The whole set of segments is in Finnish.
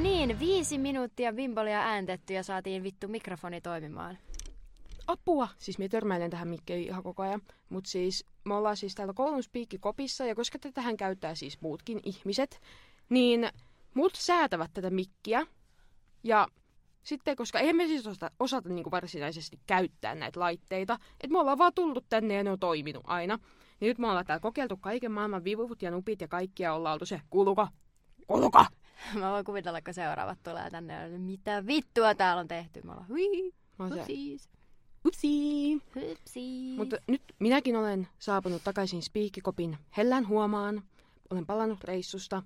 Niin, viisi minuuttia bimbolia ääntetty ja saatiin vittu mikrofoni toimimaan. Apua! Siis me törmäilen tähän mikkeihin ihan koko ajan. Mutta siis me ollaan siis täällä koulun kopissa ja koska tähän käyttää siis muutkin ihmiset, niin muut säätävät tätä mikkiä. Ja sitten, koska eihän me siis osata, osata niin kuin varsinaisesti käyttää näitä laitteita, että me ollaan vaan tullut tänne ja ne on toiminut aina. Niin nyt me ollaan täällä kokeiltu kaiken maailman vivuvut ja nupit ja kaikkia ollaan oltu se, kuuluka, kuuluka. Mä voin kuvitella, kun seuraavat tulee tänne mitä vittua täällä on tehty. Mä ollaan, hui, upsiis. Upsii. Upsii. Mutta nyt minäkin olen saapunut takaisin Spiikkikopin hellän huomaan. Olen palannut reissusta.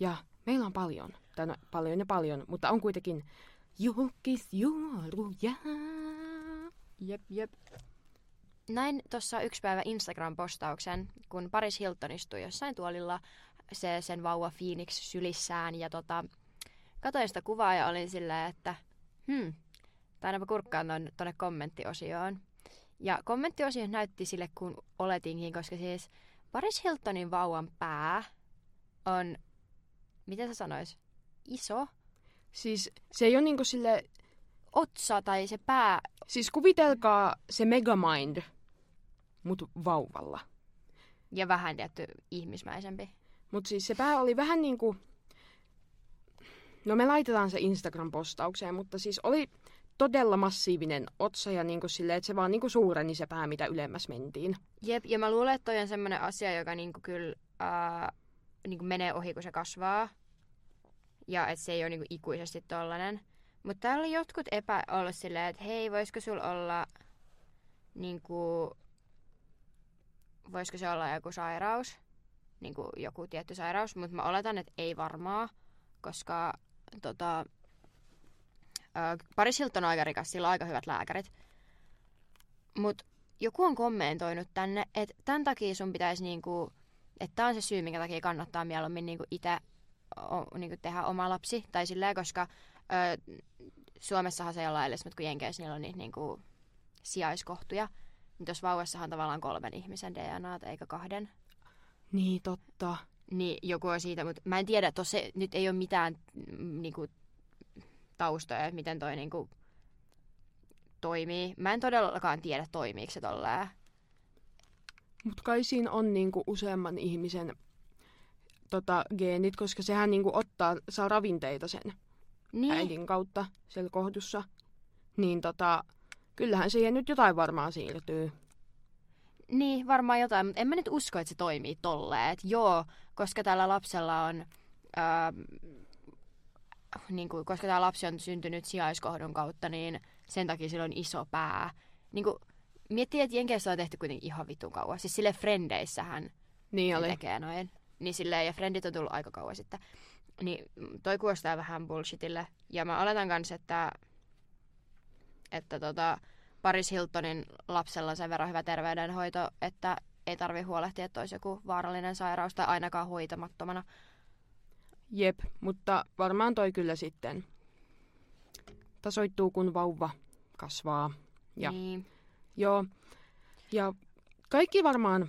Ja meillä on paljon. Tai no, paljon ja paljon, mutta on kuitenkin julkisjuoruja. Jep, jep. Näin tuossa yksi päivä Instagram-postauksen, kun Paris Hilton istui jossain tuolilla se, sen vauva Phoenix sylissään. Ja tota, katoin sitä kuvaa ja olin silleen, että hmm, aina kurkkaan tuonne kommenttiosioon. Ja kommenttiosio näytti sille, kun oletinkin, koska siis Paris Hiltonin vauvan pää on, miten sä sanois, iso. Siis se ei ole niinku sille... Otsa tai se pää. Siis kuvitelkaa se Megamind, mut vauvalla. Ja vähän tietty ihmismäisempi. Mut siis se pää oli vähän niinku... No me laitetaan se Instagram-postaukseen, mutta siis oli todella massiivinen otsa ja niin kuin sille, että se vaan niin kuin suureni se pää, mitä ylemmäs mentiin. Jep, ja mä luulen, että toi on semmoinen asia, joka niin kuin kyllä ää, niin kuin menee ohi, kun se kasvaa. Ja että se ei ole niin kuin ikuisesti tollanen. Mutta täällä oli jotkut epä ollut silleen, että hei, voisiko sul olla niin kuin, voisiko se olla joku sairaus, niin kuin joku tietty sairaus, mutta mä oletan, että ei varmaa, koska tota, Paris Hilton on aika rikas, sillä on aika hyvät lääkärit. Mutta joku on kommentoinut tänne, että tämän takia sun pitäisi niinku, että tämä on se syy, minkä takia kannattaa mieluummin niinku itse niinku tehdä oma lapsi. Tai silleen, koska ö, Suomessahan se ei ole edes, mutta kun Jenkeissä niillä on niitä niinku sijaiskohtuja. Niin tuossa vauvassahan on tavallaan kolmen ihmisen DNA, eikä kahden. Niin, totta. Niin, joku on siitä, mutta mä en tiedä, että nyt ei ole mitään mm, niinku, taustoja, että miten toi niinku toimii. Mä en todellakaan tiedä, toimiiko se tolleen. Mutta kai siinä on niinku useamman ihmisen tota, geenit, koska sehän niinku ottaa, saa ravinteita sen niin. äidin kautta siellä kohdussa. Niin tota, kyllähän siihen nyt jotain varmaan siirtyy. Niin, varmaan jotain, mutta en mä nyt usko, että se toimii tolleen. Et joo, koska tällä lapsella on ää, niin kuin, koska tämä lapsi on syntynyt sijaiskohdun kautta, niin sen takia sillä on iso pää. Niin kuin, miettii, että Jenkeissä on tehty kuitenkin ihan vitun kauan. Siis sille Frendeissähän niin oli. tekee noin. Niin silleen, ja Frendit on tullut aika kauan sitten. Niin toi kuulostaa vähän bullshitille. Ja mä oletan kanssa, että, että tota, Paris Hiltonin lapsella on sen verran hyvä terveydenhoito, että ei tarvi huolehtia, että olisi joku vaarallinen sairaus tai ainakaan hoitamattomana. Jep, mutta varmaan toi kyllä sitten tasoittuu, kun vauva kasvaa. Ja, niin. Joo. Ja kaikki varmaan,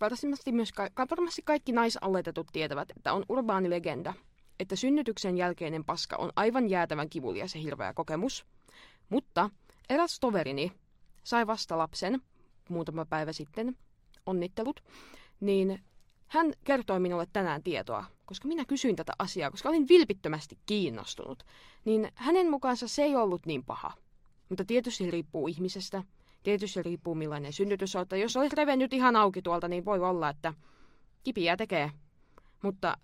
varmasti, myös, varmasti kaikki naisaletetut tietävät, että on urbaani legenda, että synnytyksen jälkeinen paska on aivan jäätävän kivulia se hirveä kokemus. Mutta eräs toverini sai vasta lapsen muutama päivä sitten, onnittelut, niin hän kertoi minulle tänään tietoa, koska minä kysyin tätä asiaa, koska olin vilpittömästi kiinnostunut. Niin hänen mukaansa se ei ollut niin paha. Mutta tietysti riippuu ihmisestä. Tietysti riippuu millainen synnytys on. Jos olet revennyt ihan auki tuolta, niin voi olla, että kipiä tekee. Mutta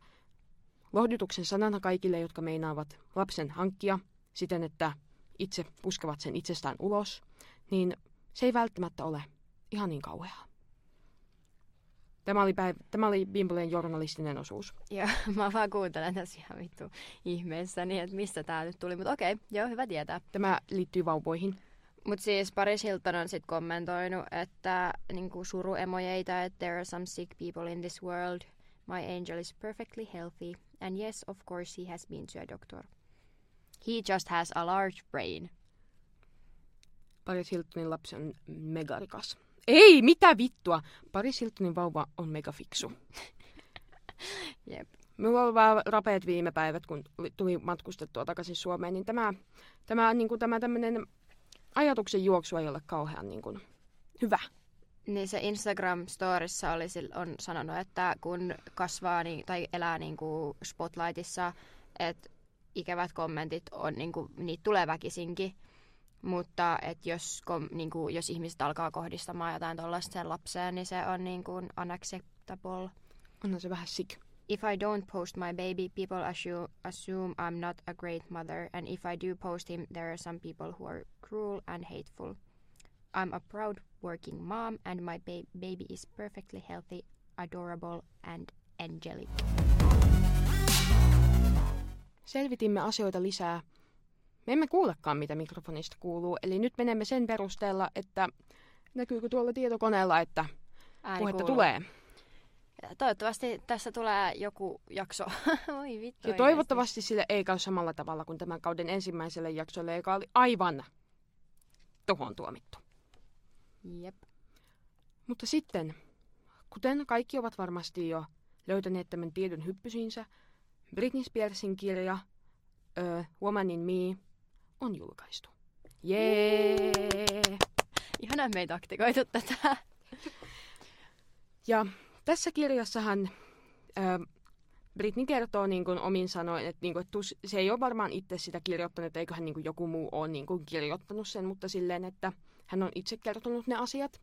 lohdutuksen sanana kaikille, jotka meinaavat lapsen hankkia siten, että itse puskevat sen itsestään ulos, niin se ei välttämättä ole ihan niin kauheaa. Tämä oli, päiv- tämä oli Bimbolen journalistinen osuus. Joo, mä vaan kuuntelen tässä ihan vittu ihmeessäni, että mistä tämä nyt tuli. Mutta okei, joo, hyvä tietää. Tämä liittyy vauvoihin. Mutta siis Paris Hilton on sitten kommentoinut, että niinku suruemojeita, että there are some sick people in this world. My angel is perfectly healthy. And yes, of course he has been to a doctor. He just has a large brain. Paris Hiltonin lapsi on megarikas. Ei, mitä vittua? Paris Hiltonin vauva on mega fiksu. Jep. Minulla oli vähän rapeet viime päivät, kun tuli- matkustettua takaisin Suomeen, niin tämä, tämä, niin kuin tämä tämmöinen ajatuksen juoksu ei ole kauhean niin kuin, hyvä. Niin se Instagram-storissa oli, on sanonut, että kun kasvaa niin, tai elää niin kuin spotlightissa, että ikävät kommentit on, niin kuin, niitä tulee väkisinkin. Mutta että jos, kom, niin kuin, jos ihmiset alkaa kohdistamaan jotain tuollaista sen lapseen, niin se on niin kuin unacceptable. Onhan se vähän sick. If I don't post my baby, people assume, assume I'm not a great mother, and if I do post him, there are some people who are cruel and hateful. I'm a proud working mom, and my ba- baby is perfectly healthy, adorable, and angelic. Selvitimme asioita lisää. Me emme kuulekaan, mitä mikrofonista kuuluu, eli nyt menemme sen perusteella, että näkyykö tuolla tietokoneella, että Ääni puhetta kuuluu. tulee. Toivottavasti tässä tulee joku jakso. Oi vittu. Ja toivottavasti sille ei käy samalla tavalla kuin tämän kauden ensimmäiselle jaksolle, joka oli aivan tohon tuomittu. Jep. Mutta sitten, kuten kaikki ovat varmasti jo löytäneet tämän tiedon hyppysiinsä, Britney Spearsin kirja ö, Woman in Me on julkaistu. Jee! Ihana me ei taktikoitu tätä. Ja tässä kirjassahan ö, Britney kertoo niin kuin omin sanoin, että, niin kuin, että se ei ole varmaan itse sitä kirjoittanut, että eiköhän niin kuin joku muu ole niin kuin kirjoittanut sen, mutta silleen, että hän on itse kertonut ne asiat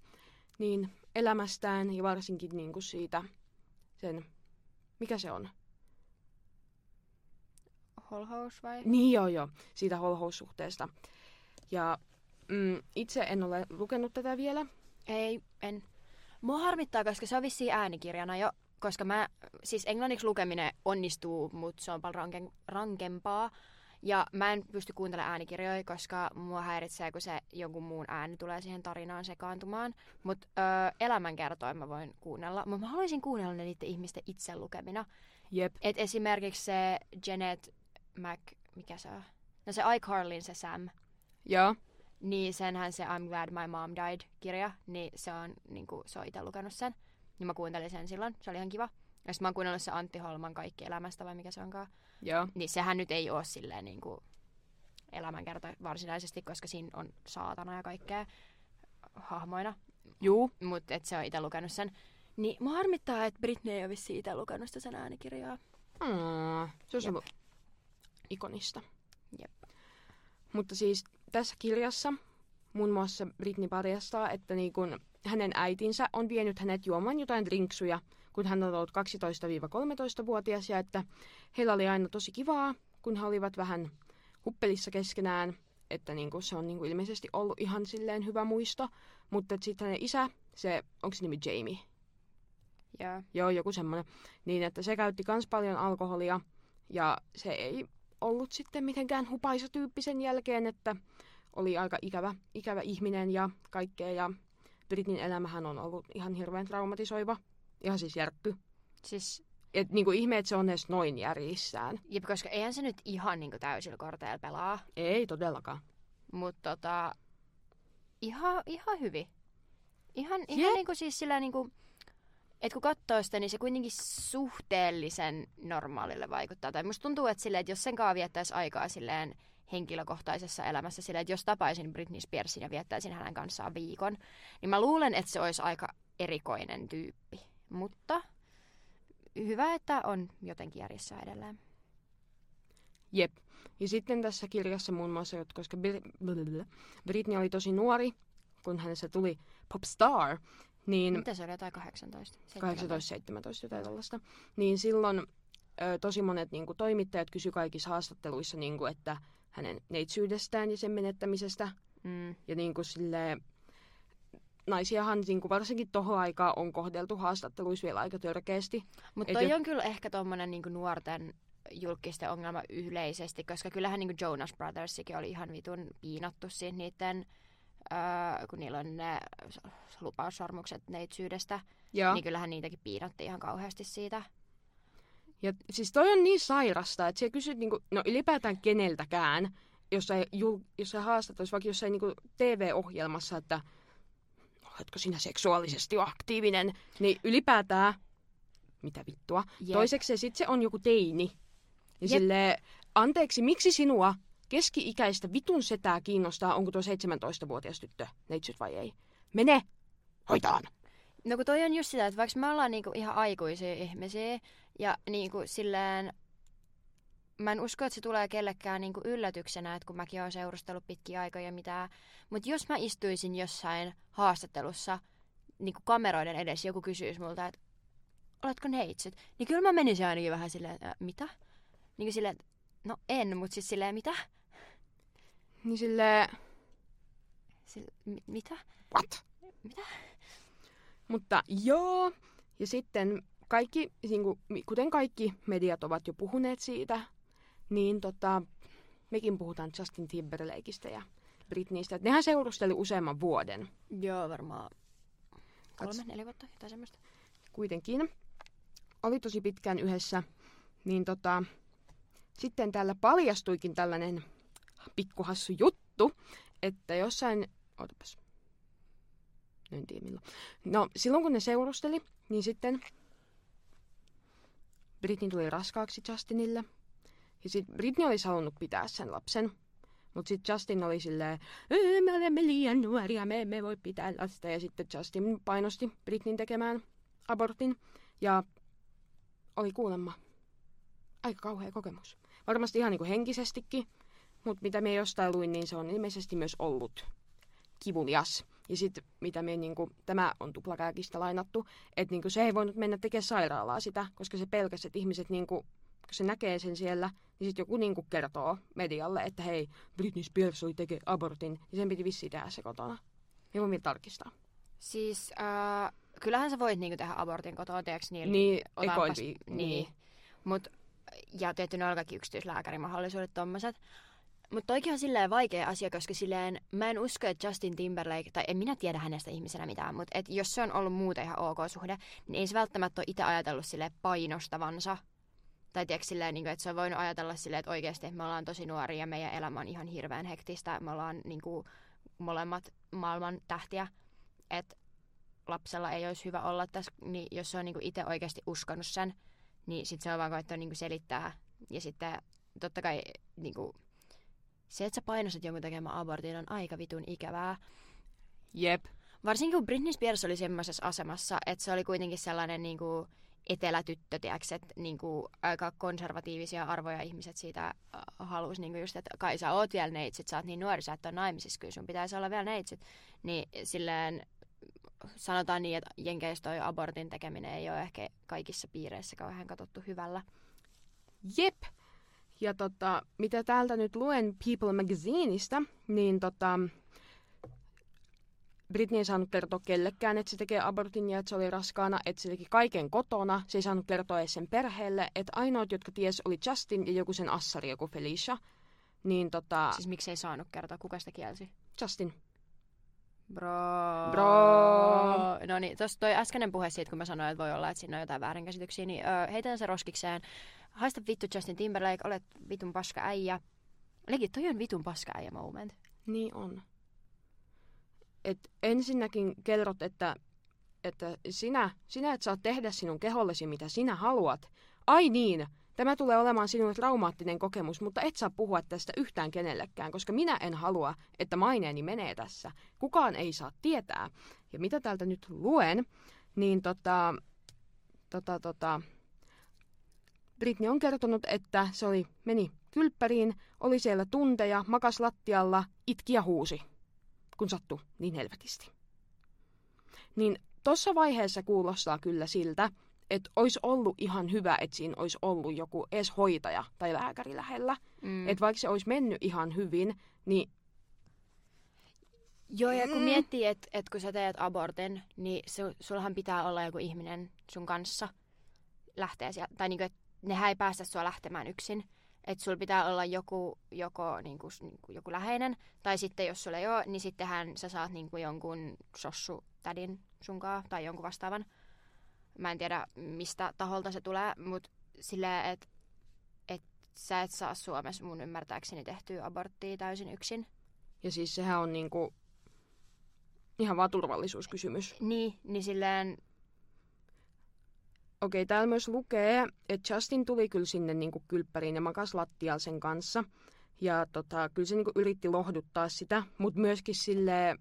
niin elämästään ja varsinkin niin kuin siitä sen, mikä se on? Holhous vai? Niin joo joo, siitä holhoussuhteesta. Ja mm, itse en ole lukenut tätä vielä. Ei, en. Mua harmittaa, koska se on vissiin äänikirjana jo, koska mä, siis englanniksi lukeminen onnistuu, mutta se on paljon ranken, rankempaa. Ja mä en pysty kuuntelemaan äänikirjoja, koska mua häiritsee, kun se jonkun muun ääni tulee siihen tarinaan sekaantumaan. Mutta elämänkertoja mä voin kuunnella. Mutta mä haluaisin kuunnella ne niiden ihmisten itse lukemina. Jep. Et esimerkiksi se Janet Mac, mikä se on? No se iCarlin se Sam. Joo. Niin senhän se I'm Glad My Mom Died-kirja, niin se on, niin kuin, se on itse lukenut sen. Niin mä kuuntelin sen silloin, se oli ihan kiva. Ja sitten mä oon kuunnellut se Antti Holman Kaikki elämästä vai mikä se onkaan. Joo. Niin sehän nyt ei ole silleen niin kuin elämänkerta varsinaisesti, koska siinä on saatana ja kaikkea hahmoina. Juu. Mutta et se on itse lukenut sen. Niin mua harmittaa, että Britney ei ole vissiin itse lukenut sitä sen äänikirjaa. Mm, se olisi Jep. ollut ikonista. Jep. Mutta siis tässä kirjassa muun muassa Britney paljastaa, että niin kun hänen äitinsä on vienyt hänet juomaan jotain drinksuja, kun hän on ollut 12-13-vuotias ja että heillä oli aina tosi kivaa, kun he olivat vähän huppelissa keskenään, että niin kun se on niin kun ilmeisesti ollut ihan silleen hyvä muisto, mutta sitten hänen isä, se, onko se nimi Jamie? Joo. Joo, joku semmoinen. Niin, että se käytti kans paljon alkoholia ja se ei ollut sitten mitenkään hupaisa tyyppi sen jälkeen, että oli aika ikävä, ikävä ihminen ja kaikkea. Ja Britnin elämähän on ollut ihan hirveän traumatisoiva. Ihan siis järkky. Siis, Et niinku ihme, että se on edes noin järjissään. jep, koska eihän se nyt ihan niin kuin täysillä korteilla pelaa. Ei todellakaan. Mutta tota, ihan, ihan hyvin. Ihan, Jep. ihan niinku siis sillä niinku, että kun katsoo sitä, niin se kuitenkin suhteellisen normaalille vaikuttaa. Tai musta tuntuu, että, silleen, että jos sen kanssa viettäisi aikaa silleen henkilökohtaisessa elämässä silleen, että jos tapaisin Britney Spearsin ja viettäisin hänen kanssaan viikon, niin mä luulen, että se olisi aika erikoinen tyyppi. Mutta hyvä, että on jotenkin järjessä edelleen. Jep. Ja sitten tässä kirjassa muun muassa, että koska Br- Britney oli tosi nuori, kun hänessä tuli popstar, niin Mitä se oli, jotain 18? 18-17 jotain tällaista, niin silloin ö, tosi monet niin kuin, toimittajat kysy kaikissa haastatteluissa, niin kuin, että hänen neitsyydestään ja sen menettämisestä. Mm. Ja niin kuin, silleen, naisiahan niin kuin, varsinkin tohon aikaan on kohdeltu haastatteluissa vielä aika törkeästi. Mutta Et toi jo- on kyllä ehkä tommonen niinku nuorten julkisten ongelma yleisesti, koska kyllähän niinku Jonas Brothersikin oli ihan vitun piinattu siitä niiden, öö, kun niillä on ne lupaussormukset neitsyydestä, Ja, niin kyllähän niitäkin piinattiin ihan kauheasti siitä. ja siis toi on niin sairasta, että siellä kysyt niin kuin, no ylipäätään keneltäkään, jossain, jul, jossain haastattelussa, vaikka jossain niin kuin TV-ohjelmassa, että oletko sinä seksuaalisesti aktiivinen, niin ylipäätään mitä vittua. Jep. Toiseksi sit se on joku teini. Ja Jep. anteeksi, miksi sinua keski-ikäistä vitun setää kiinnostaa, onko tuo 17-vuotias tyttö neitsyt vai ei? Mene hoitaan. No kun toi on just sitä, että vaikka me ollaan niinku ihan aikuisia ihmisiä ja niinku silleen, mä en usko, että se tulee kellekään niinku yllätyksenä, että kun mäkin oon seurustellut pitkiä aikoja mitään. Mutta jos mä istuisin jossain haastattelussa niinku kameroiden edessä, joku kysyisi multa, että oletko neitsyt, niin kyllä mä menisin ainakin vähän silleen, mitä? Niinku silleen, että no en, mutta siis silleen, mitä? Niin sille Sille, mi- mitä? what? Mitä? Mutta joo, ja sitten kaikki, niin kuten kaikki mediat ovat jo puhuneet siitä, niin tota, mekin puhutaan Justin Timberlakeista ja Britneystä. Nehän seurusteli useamman vuoden Joo, varmaan kolme, Kats- neljä vuotta, jotain semmoista. kuitenkin. Oli tosi pitkään yhdessä. Niin tota, sitten täällä paljastuikin tällainen pikkuhassu juttu, että jossain... Otapas. No en tiedä milloin. No, silloin kun ne seurusteli, niin sitten Britney tuli raskaaksi Justinille. Ja sitten Britney olisi halunnut pitää sen lapsen. Mutta sitten Justin oli silleen, "Öö, me olemme liian nuoria, me emme voi pitää lasta. Ja sitten Justin painosti Britneyn tekemään abortin. Ja oli kuulemma aika kauhea kokemus. Varmasti ihan niin kuin henkisestikin, mutta mitä me jostain luin, niin se on ilmeisesti myös ollut kivulias. Ja sitten mitä me, niin kuin, tämä on tuplakääkistä lainattu, että niin kuin, se ei voinut mennä tekemään sairaalaa sitä, koska se pelkäsi, että ihmiset, niin kuin, kun se näkee sen siellä, niin sitten joku niin kuin, kertoo medialle, että hei, Britney Spears oli tekee abortin, ja sen piti vissiin tehdä se kotona. Voi vielä tarkistaa. Siis äh, kyllähän sä voit niinku tehdä abortin kotona, niillä? Niin, otanpas- ekoivi, niin. niin. Mut, ja tietty ne on kaikki yksityislääkärimahdollisuudet tommoset. Mutta toikin on silleen vaikea asia, koska silleen mä en usko, että Justin Timberlake, tai en minä tiedä hänestä ihmisenä mitään, mutta et jos se on ollut muuten ihan ok suhde, niin ei se välttämättä ole itse ajatellut silleen painostavansa. Tai tiedätkö silleen, niin kuin, että se on voinut ajatella silleen, että oikeasti me ollaan tosi nuoria ja meidän elämä on ihan hirveän hektistä. Me ollaan niin kuin, molemmat maailman tähtiä. Että lapsella ei olisi hyvä olla tässä, niin jos se on niinku itse oikeasti uskonut sen, niin sitten se on vaan koettanut niinku selittää. Ja sitten totta kai niinku, se, että sä painostat jonkun tekemään abortin on aika vitun ikävää. Jep. Varsinkin kun Britney Spears oli semmoisessa asemassa, että se oli kuitenkin sellainen niinku, etelätyttö, tiiäks, että niinku, aika konservatiivisia arvoja ihmiset siitä äh, halusi niinku just, että kai sä oot vielä neitsyt, sä oot niin nuori, sä et ole naimisissa, kyllä sun pitäisi olla vielä neitsyt. Niin silleen sanotaan niin, että Jenkeissä toi abortin tekeminen ei ole ehkä kaikissa piireissä kauhean katsottu hyvällä. Jep. Ja tota, mitä täältä nyt luen People Magazineista, niin tota, Britney ei saanut kertoa kellekään, että se tekee abortin ja että se oli raskaana, että se teki kaiken kotona. Se ei saanut kertoa edes sen perheelle, että ainoat, jotka ties, oli Justin ja joku sen assari, joku Felicia. Niin tota, Siis miksei saanut kertoa, kuka sitä kielsi? Justin. Bro. Bro. No niin, tuossa toi äskeinen puhe siitä, kun mä sanoin, että voi olla, että siinä on jotain väärinkäsityksiä, niin öö, heitän se roskikseen. Haista vittu Justin Timberlake, olet vitun paska äijä. Legit, toi on vitun paska äijä moment. Niin on. Et ensinnäkin kerrot, että, että sinä, sinä et saa tehdä sinun kehollesi mitä sinä haluat. Ai niin, tämä tulee olemaan sinulle traumaattinen kokemus, mutta et saa puhua tästä yhtään kenellekään, koska minä en halua, että maineeni menee tässä. Kukaan ei saa tietää. Ja mitä täältä nyt luen, niin tota, tota, tota, Britney on kertonut, että se oli, meni kylppäriin, oli siellä tunteja, makas lattialla, itki ja huusi, kun sattui niin helvetisti. Niin tuossa vaiheessa kuulostaa kyllä siltä, että olisi ollut ihan hyvä, että siinä olisi ollut joku edes hoitaja tai lääkäri lähellä. Mm. Että vaikka se olisi mennyt ihan hyvin, niin Joo, ja kun Mm. miettii, että et kun sä teet abortin, niin su, sulhan pitää olla joku ihminen sun kanssa lähteä sieltä. Tai niinku, että nehän ei päästä sua lähtemään yksin. Että sulla pitää olla joku, joko niinku, s- niinku, joku läheinen, tai sitten jos sulla ei ole, niin sittenhän sä saat niinku jonkun sossu tädin sunkaa tai jonkun vastaavan. Mä en tiedä, mistä taholta se tulee, mutta silleen, että et sä et saa Suomessa mun ymmärtääkseni tehtyä aborttia täysin yksin. ja siis sehän on niinku ihan vaan turvallisuuskysymys. Niin, niin silleen Okei, täällä myös lukee, että Justin tuli kyllä sinne niinku kylppäriin ja makas lattialla sen kanssa. Ja tota, kyllä se niinku yritti lohduttaa sitä, mutta myöskin sille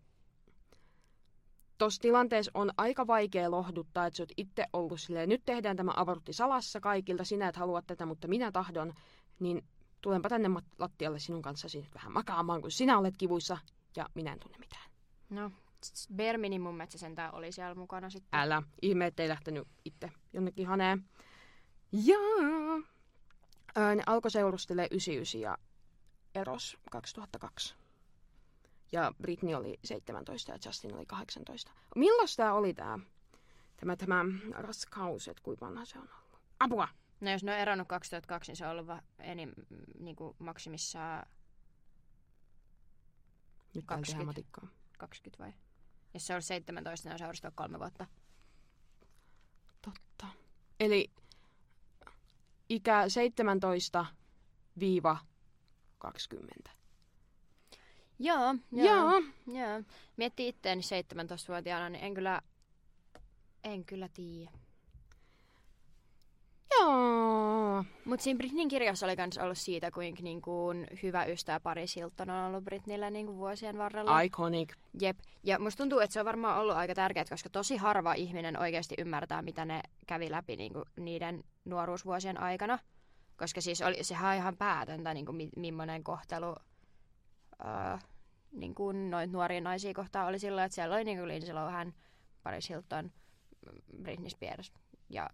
Tuossa tilanteessa on aika vaikea lohduttaa, että sä oot itse ollut silleen, nyt tehdään tämä abortti salassa kaikilta, sinä et halua tätä, mutta minä tahdon, niin tulenpa tänne lattialle sinun kanssasi vähän makaamaan, kun sinä olet kivuissa ja minä en tunne mitään. No, bare minimum, että se sentään oli siellä mukana sitten. Älä, ihme, ettei lähtenyt itse jonnekin haneen. Ja ne alkoi seurustelemaan 99 ja eros 2002. Ja Britney oli 17 ja Justin oli 18. Milloin tämä oli tämä, tämä, tämä raskaus, että kuinka vanha se on ollut? Apua! No jos ne on eronnut 2002, niin se on ollut va- enim, niin kuin maksimissaan Nyt 20. matikkaa. 20 vai? Jos se on 17, niin on seurustellut kolme vuotta. Totta. Eli ikä 17-20. Joo, Joo. joo. Miettii itteeni 17-vuotiaana, niin en kyllä, en kyllä tiedä. Joo. Mutta siinä Britneyn kirjassa oli myös ollut siitä, kuinka niin kuin, hyvä ystävä Paris Hilton on ollut Britneyllä niin kuin, vuosien varrella. Iconic. Jep. Ja musta tuntuu, että se on varmaan ollut aika tärkeää, koska tosi harva ihminen oikeasti ymmärtää, mitä ne kävi läpi niin kuin, niiden nuoruusvuosien aikana. Koska siis oli, sehän on ihan päätöntä, niin kuin, mi- millainen kohtelu öö, niin kuin noit nuoria naisia kohtaan oli sillä, että siellä oli niin kuin Lindsay Lohan, Paris Hilton, Britney Spears ja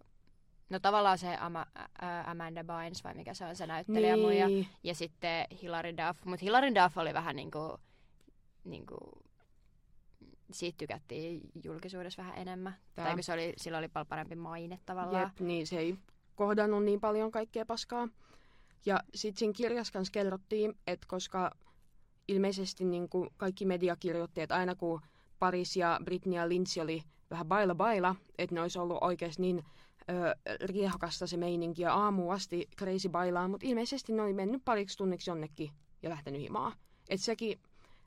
no tavallaan se Ama, ä, Amanda Bynes vai mikä se on se näyttelijä niin. ja, ja sitten Hilary Duff, mutta Hilary Duff oli vähän niin kuin, niin kuin siitä tykättiin julkisuudessa vähän enemmän. Tää. Tai kun se oli, sillä oli paljon parempi maine tavallaan. Jep, niin se ei kohdannut niin paljon kaikkea paskaa. Ja sitten siinä kirjassa kanssa kerrottiin, että koska ilmeisesti niin kuin kaikki media kirjoitti, että aina kun Paris ja Britney ja Lindsay oli vähän baila baila, että ne olisi ollut oikeasti niin ö, riehakasta se meininki ja aamu asti crazy bailaa, mutta ilmeisesti ne oli mennyt pariksi tunniksi jonnekin ja lähtenyt himaan. Että sekin,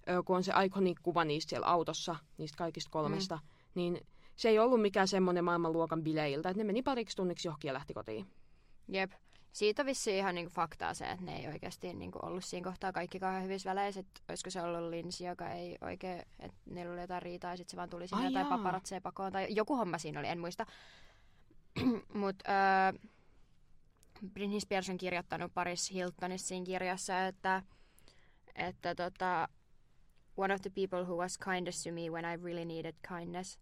ö, kun on se iconic kuva niistä siellä autossa, niistä kaikista kolmesta, mm. niin se ei ollut mikään semmoinen maailmanluokan bileiltä, että ne meni pariksi tunniksi johonkin ja lähti kotiin. Jep. Siitä on vissiin ihan niinku faktaa se, että ne ei oikeasti niinku ollut siinä kohtaa kaikki kauhean hyvissä väleissä. Että olisiko se ollut Lindsay, joka ei oikein, että niillä oli jotain riitaa ja sitten se vaan tuli sinne Ai jotain jaa. paparatseja pakoon. Tai joku homma siinä oli, en muista. Mutta äh, Britney Spears on kirjoittanut Paris Hiltonissa siinä kirjassa, että, että tota, one of the people who was kindest to me when I really needed kindness.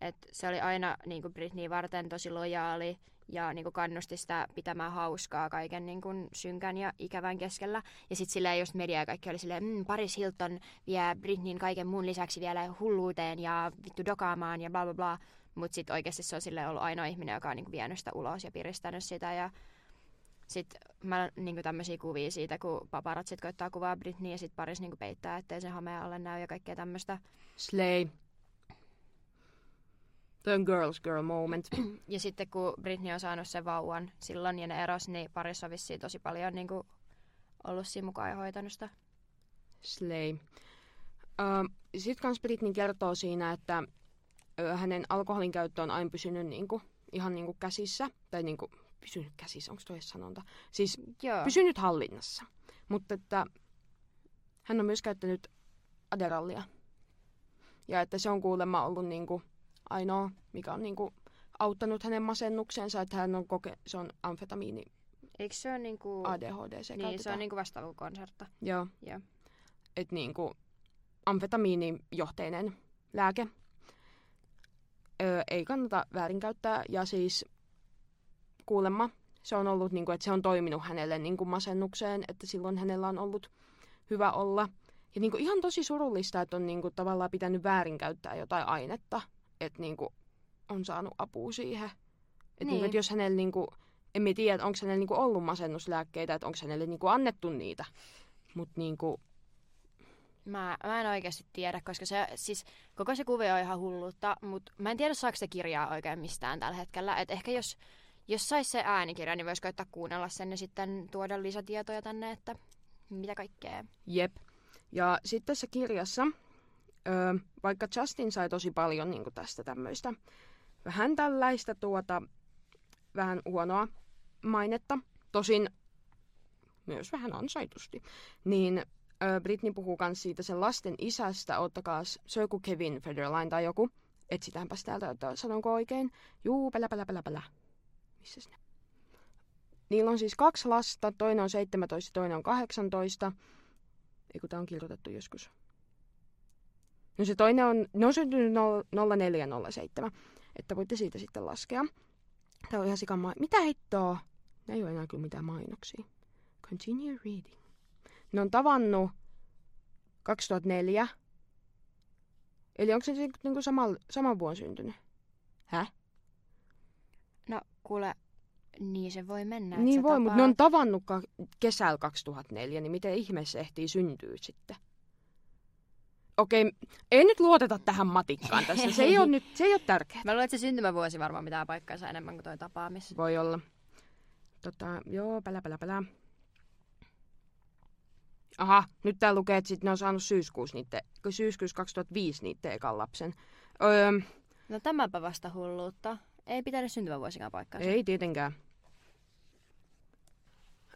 Et se oli aina niin kuin Britney varten tosi lojaali ja niin kuin kannusti sitä pitämään hauskaa kaiken niin kuin synkän ja ikävän keskellä. Ja sitten silleen just media ja kaikki oli silleen, mmm, Paris Hilton vie Britneyn kaiken muun lisäksi vielä hulluuteen ja vittu dokaamaan ja bla bla bla. Mutta sitten oikeasti se on silleen ollut ainoa ihminen, joka on niin kuin vienyt sitä ulos ja piristänyt sitä. Ja sitten mä niin tämmöisiä kuvia siitä, kun paparatsit koittaa kuvaa Britney ja sitten Paris niin peittää, ettei sen hameen alle näy ja kaikkea tämmöistä. Slay. Toi on girls girl moment. Ja sitten kun Britney on saanut sen vauvan silloin ja ne eros, niin parissa on vissiin tosi paljon niin kuin, ollut siinä mukaan ja hoitanut sitä. Slay. Uh, Sitten kans Britney kertoo siinä, että hänen alkoholin käyttö on aina pysynyt niinku, ihan niinku käsissä. Tai niinku, pysynyt käsissä, onko toi sanonta? Siis Joo. pysynyt hallinnassa. Mutta että hän on myös käyttänyt Aderallia. Ja että se on kuulemma ollut niinku ainoa, mikä on niinku auttanut hänen masennuksensa, että hän on koke- se on amfetamiini Eikö se ole niinku... ADHD se niin, se on niinku vastaavukonsertta. Joo. Joo. Että niinku amfetamiinijohteinen lääke. Öö, ei kannata väärinkäyttää ja siis kuulemma se on ollut niinku, että se on toiminut hänelle niinku masennukseen, että silloin hänellä on ollut hyvä olla. Ja niinku ihan tosi surullista, että on niinku tavallaan pitänyt väärinkäyttää jotain ainetta, että niinku on saanut apua siihen. Että Niin. niinku, et jos hänellä niinku, emme tiedä, että onko hänellä niinku ollut masennuslääkkeitä, että onko hänelle niinku annettu niitä. Mutta niinku, Mä, mä en oikeasti tiedä, koska se, siis koko se kuvio on ihan hullutta, mutta mä en tiedä saako se kirjaa oikein mistään tällä hetkellä. Et ehkä jos, jos sais se äänikirja, niin voisi koittaa kuunnella sen ja sitten tuoda lisätietoja tänne, että mitä kaikkea. Jep. Ja sitten tässä kirjassa, ö, vaikka Justin sai tosi paljon niin tästä tämmöistä vähän tällaista tuota, vähän huonoa mainetta, tosin myös vähän ansaitusti, niin Britney puhuu myös siitä sen lasten isästä, ottakaa, se joku Kevin Federline tai joku, etsitäänpäs täältä, että sanonko oikein. Juu, pälä, pälä, pälä, pälä. Missäs ne? Niillä on siis kaksi lasta, toinen on 17, toinen on 18. Eiku, tää on kirjoitettu joskus. No se toinen on, ne on syntynyt 0407, että voitte siitä sitten laskea. Tää on ihan sikama. Mitä hittoa? Ne ei ole enää kyllä mitään mainoksia. Continue reading. Ne on tavannut 2004. Eli onko se niinku sama, saman vuonna syntynyt? Häh? No kuule, niin se voi mennä. Niin voi, mutta ne on tavannut ka- kesällä 2004, niin miten ihmeessä ehtii syntyä sitten? Okei, ei nyt luoteta tähän matikkaan tässä. Se ei ole nyt, se ei ole tärkeää. Mä luulen, että se syntymävuosi varmaan pitää paikkansa enemmän kuin toi tapaamis. Voi olla. Tota, joo, pälä, pälä, pälä. Aha, nyt tää lukee, että sit ne on saanut syyskuussa, niitte, syyskuussa 2005 niiden ekan lapsen. Öö, No tämäpä vasta hulluutta. Ei pitänyt syntymävuosikaan paikkansa. ei tietenkään.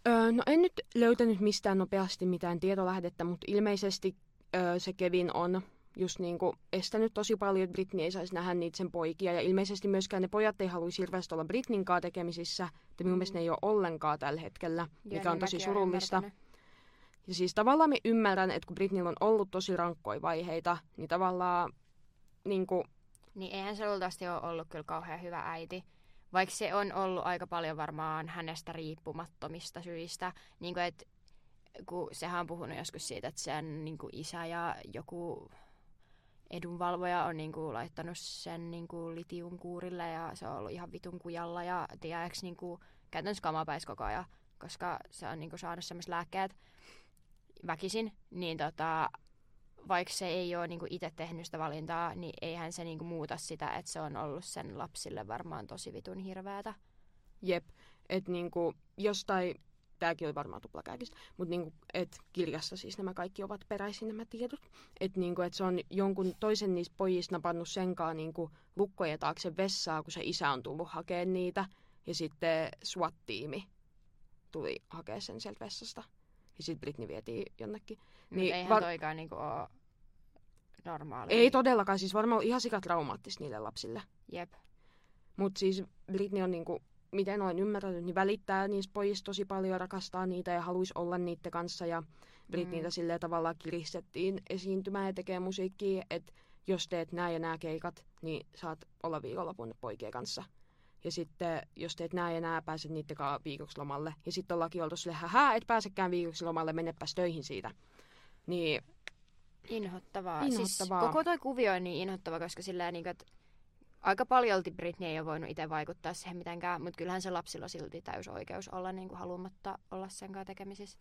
Öö, no en nyt löytänyt mistään nopeasti mitään tietolähdettä, mutta ilmeisesti öö, se Kevin on just niinku estänyt tosi paljon, että Britney ei saisi nähdä niitä sen poikia. Ja ilmeisesti myöskään ne pojat ei haluaisi hirveästi olla Britneyn kanssa tekemisissä. Että minun mielestä ne ei ole ollenkaan tällä hetkellä, mikä Joo, on niin tosi surullista. ymmärtänyt. Ja siis tavallaan me ymmärrän, että kun Britneyllä on ollut tosi rankkoja vaiheita, niin tavallaan niinku, Niin eihän se luultavasti ole ollut kyllä kauhean hyvä äiti. Vaikka se on ollut aika paljon varmaan hänestä riippumattomista syistä. Niin kuin, et, kun sehän on puhunut joskus siitä, että sen niin kuin isä ja joku edunvalvoja on niin kuin, laittanut sen niin kuin, litiumkuurille ja se on ollut ihan vitun kujalla ja tiedäks niin kuin, käytännössä kamapäis koko ajan, koska se on niin kuin, saanut sellaiset lääkkeet väkisin, niin tota, vaikka se ei ole niinku itse tehnyt sitä valintaa, niin eihän se niinku muuta sitä, että se on ollut sen lapsille varmaan tosi vitun hirveätä. jep, että niinku, jostain, tämäkin oli varmaan tuplakääkistä, mutta niinku, kirjassa siis nämä kaikki ovat peräisin nämä tiedot. Että niinku, et se on jonkun toisen niistä pojista napannut senkaan niinku, lukkojen taakse vessaa, kun se isä on tullut hakemaan niitä. Ja sitten SWAT-tiimi tuli hakea sen sieltä vessasta. Ja sitten Britney vietiin jonnekin. Niin, Niin, eihän var- toikaan niinku ole normaali. Ei todellakaan, siis varmaan ihan sikatraumaattista niille lapsille. Jep. Mutta siis Britney on niinku, miten olen ymmärtänyt, niin välittää niistä pojista tosi paljon, rakastaa niitä ja haluaisi olla niiden kanssa. Ja Britneytä mm. silleen tavallaan kiristettiin esiintymään ja tekee musiikkia, että jos teet nämä ja nämä keikat, niin saat olla viikonlopun poikien kanssa. Ja sitten, jos teet nää ja nää, pääset niiden kanssa viikoksi lomalle. Ja sitten ollakin oltu silleen, hähä, et pääsekään viikoksi lomalle, mennepäs töihin siitä. Niin, Inhottavaa. Inhottavaa. Siis koko toi kuvio on niin inhottava, koska silleen, niin että aika paljolti Britney ei ole voinut itse vaikuttaa siihen mitenkään, mutta kyllähän se lapsilla on silti täys oikeus olla niin kuin haluamatta olla sen kanssa tekemisissä.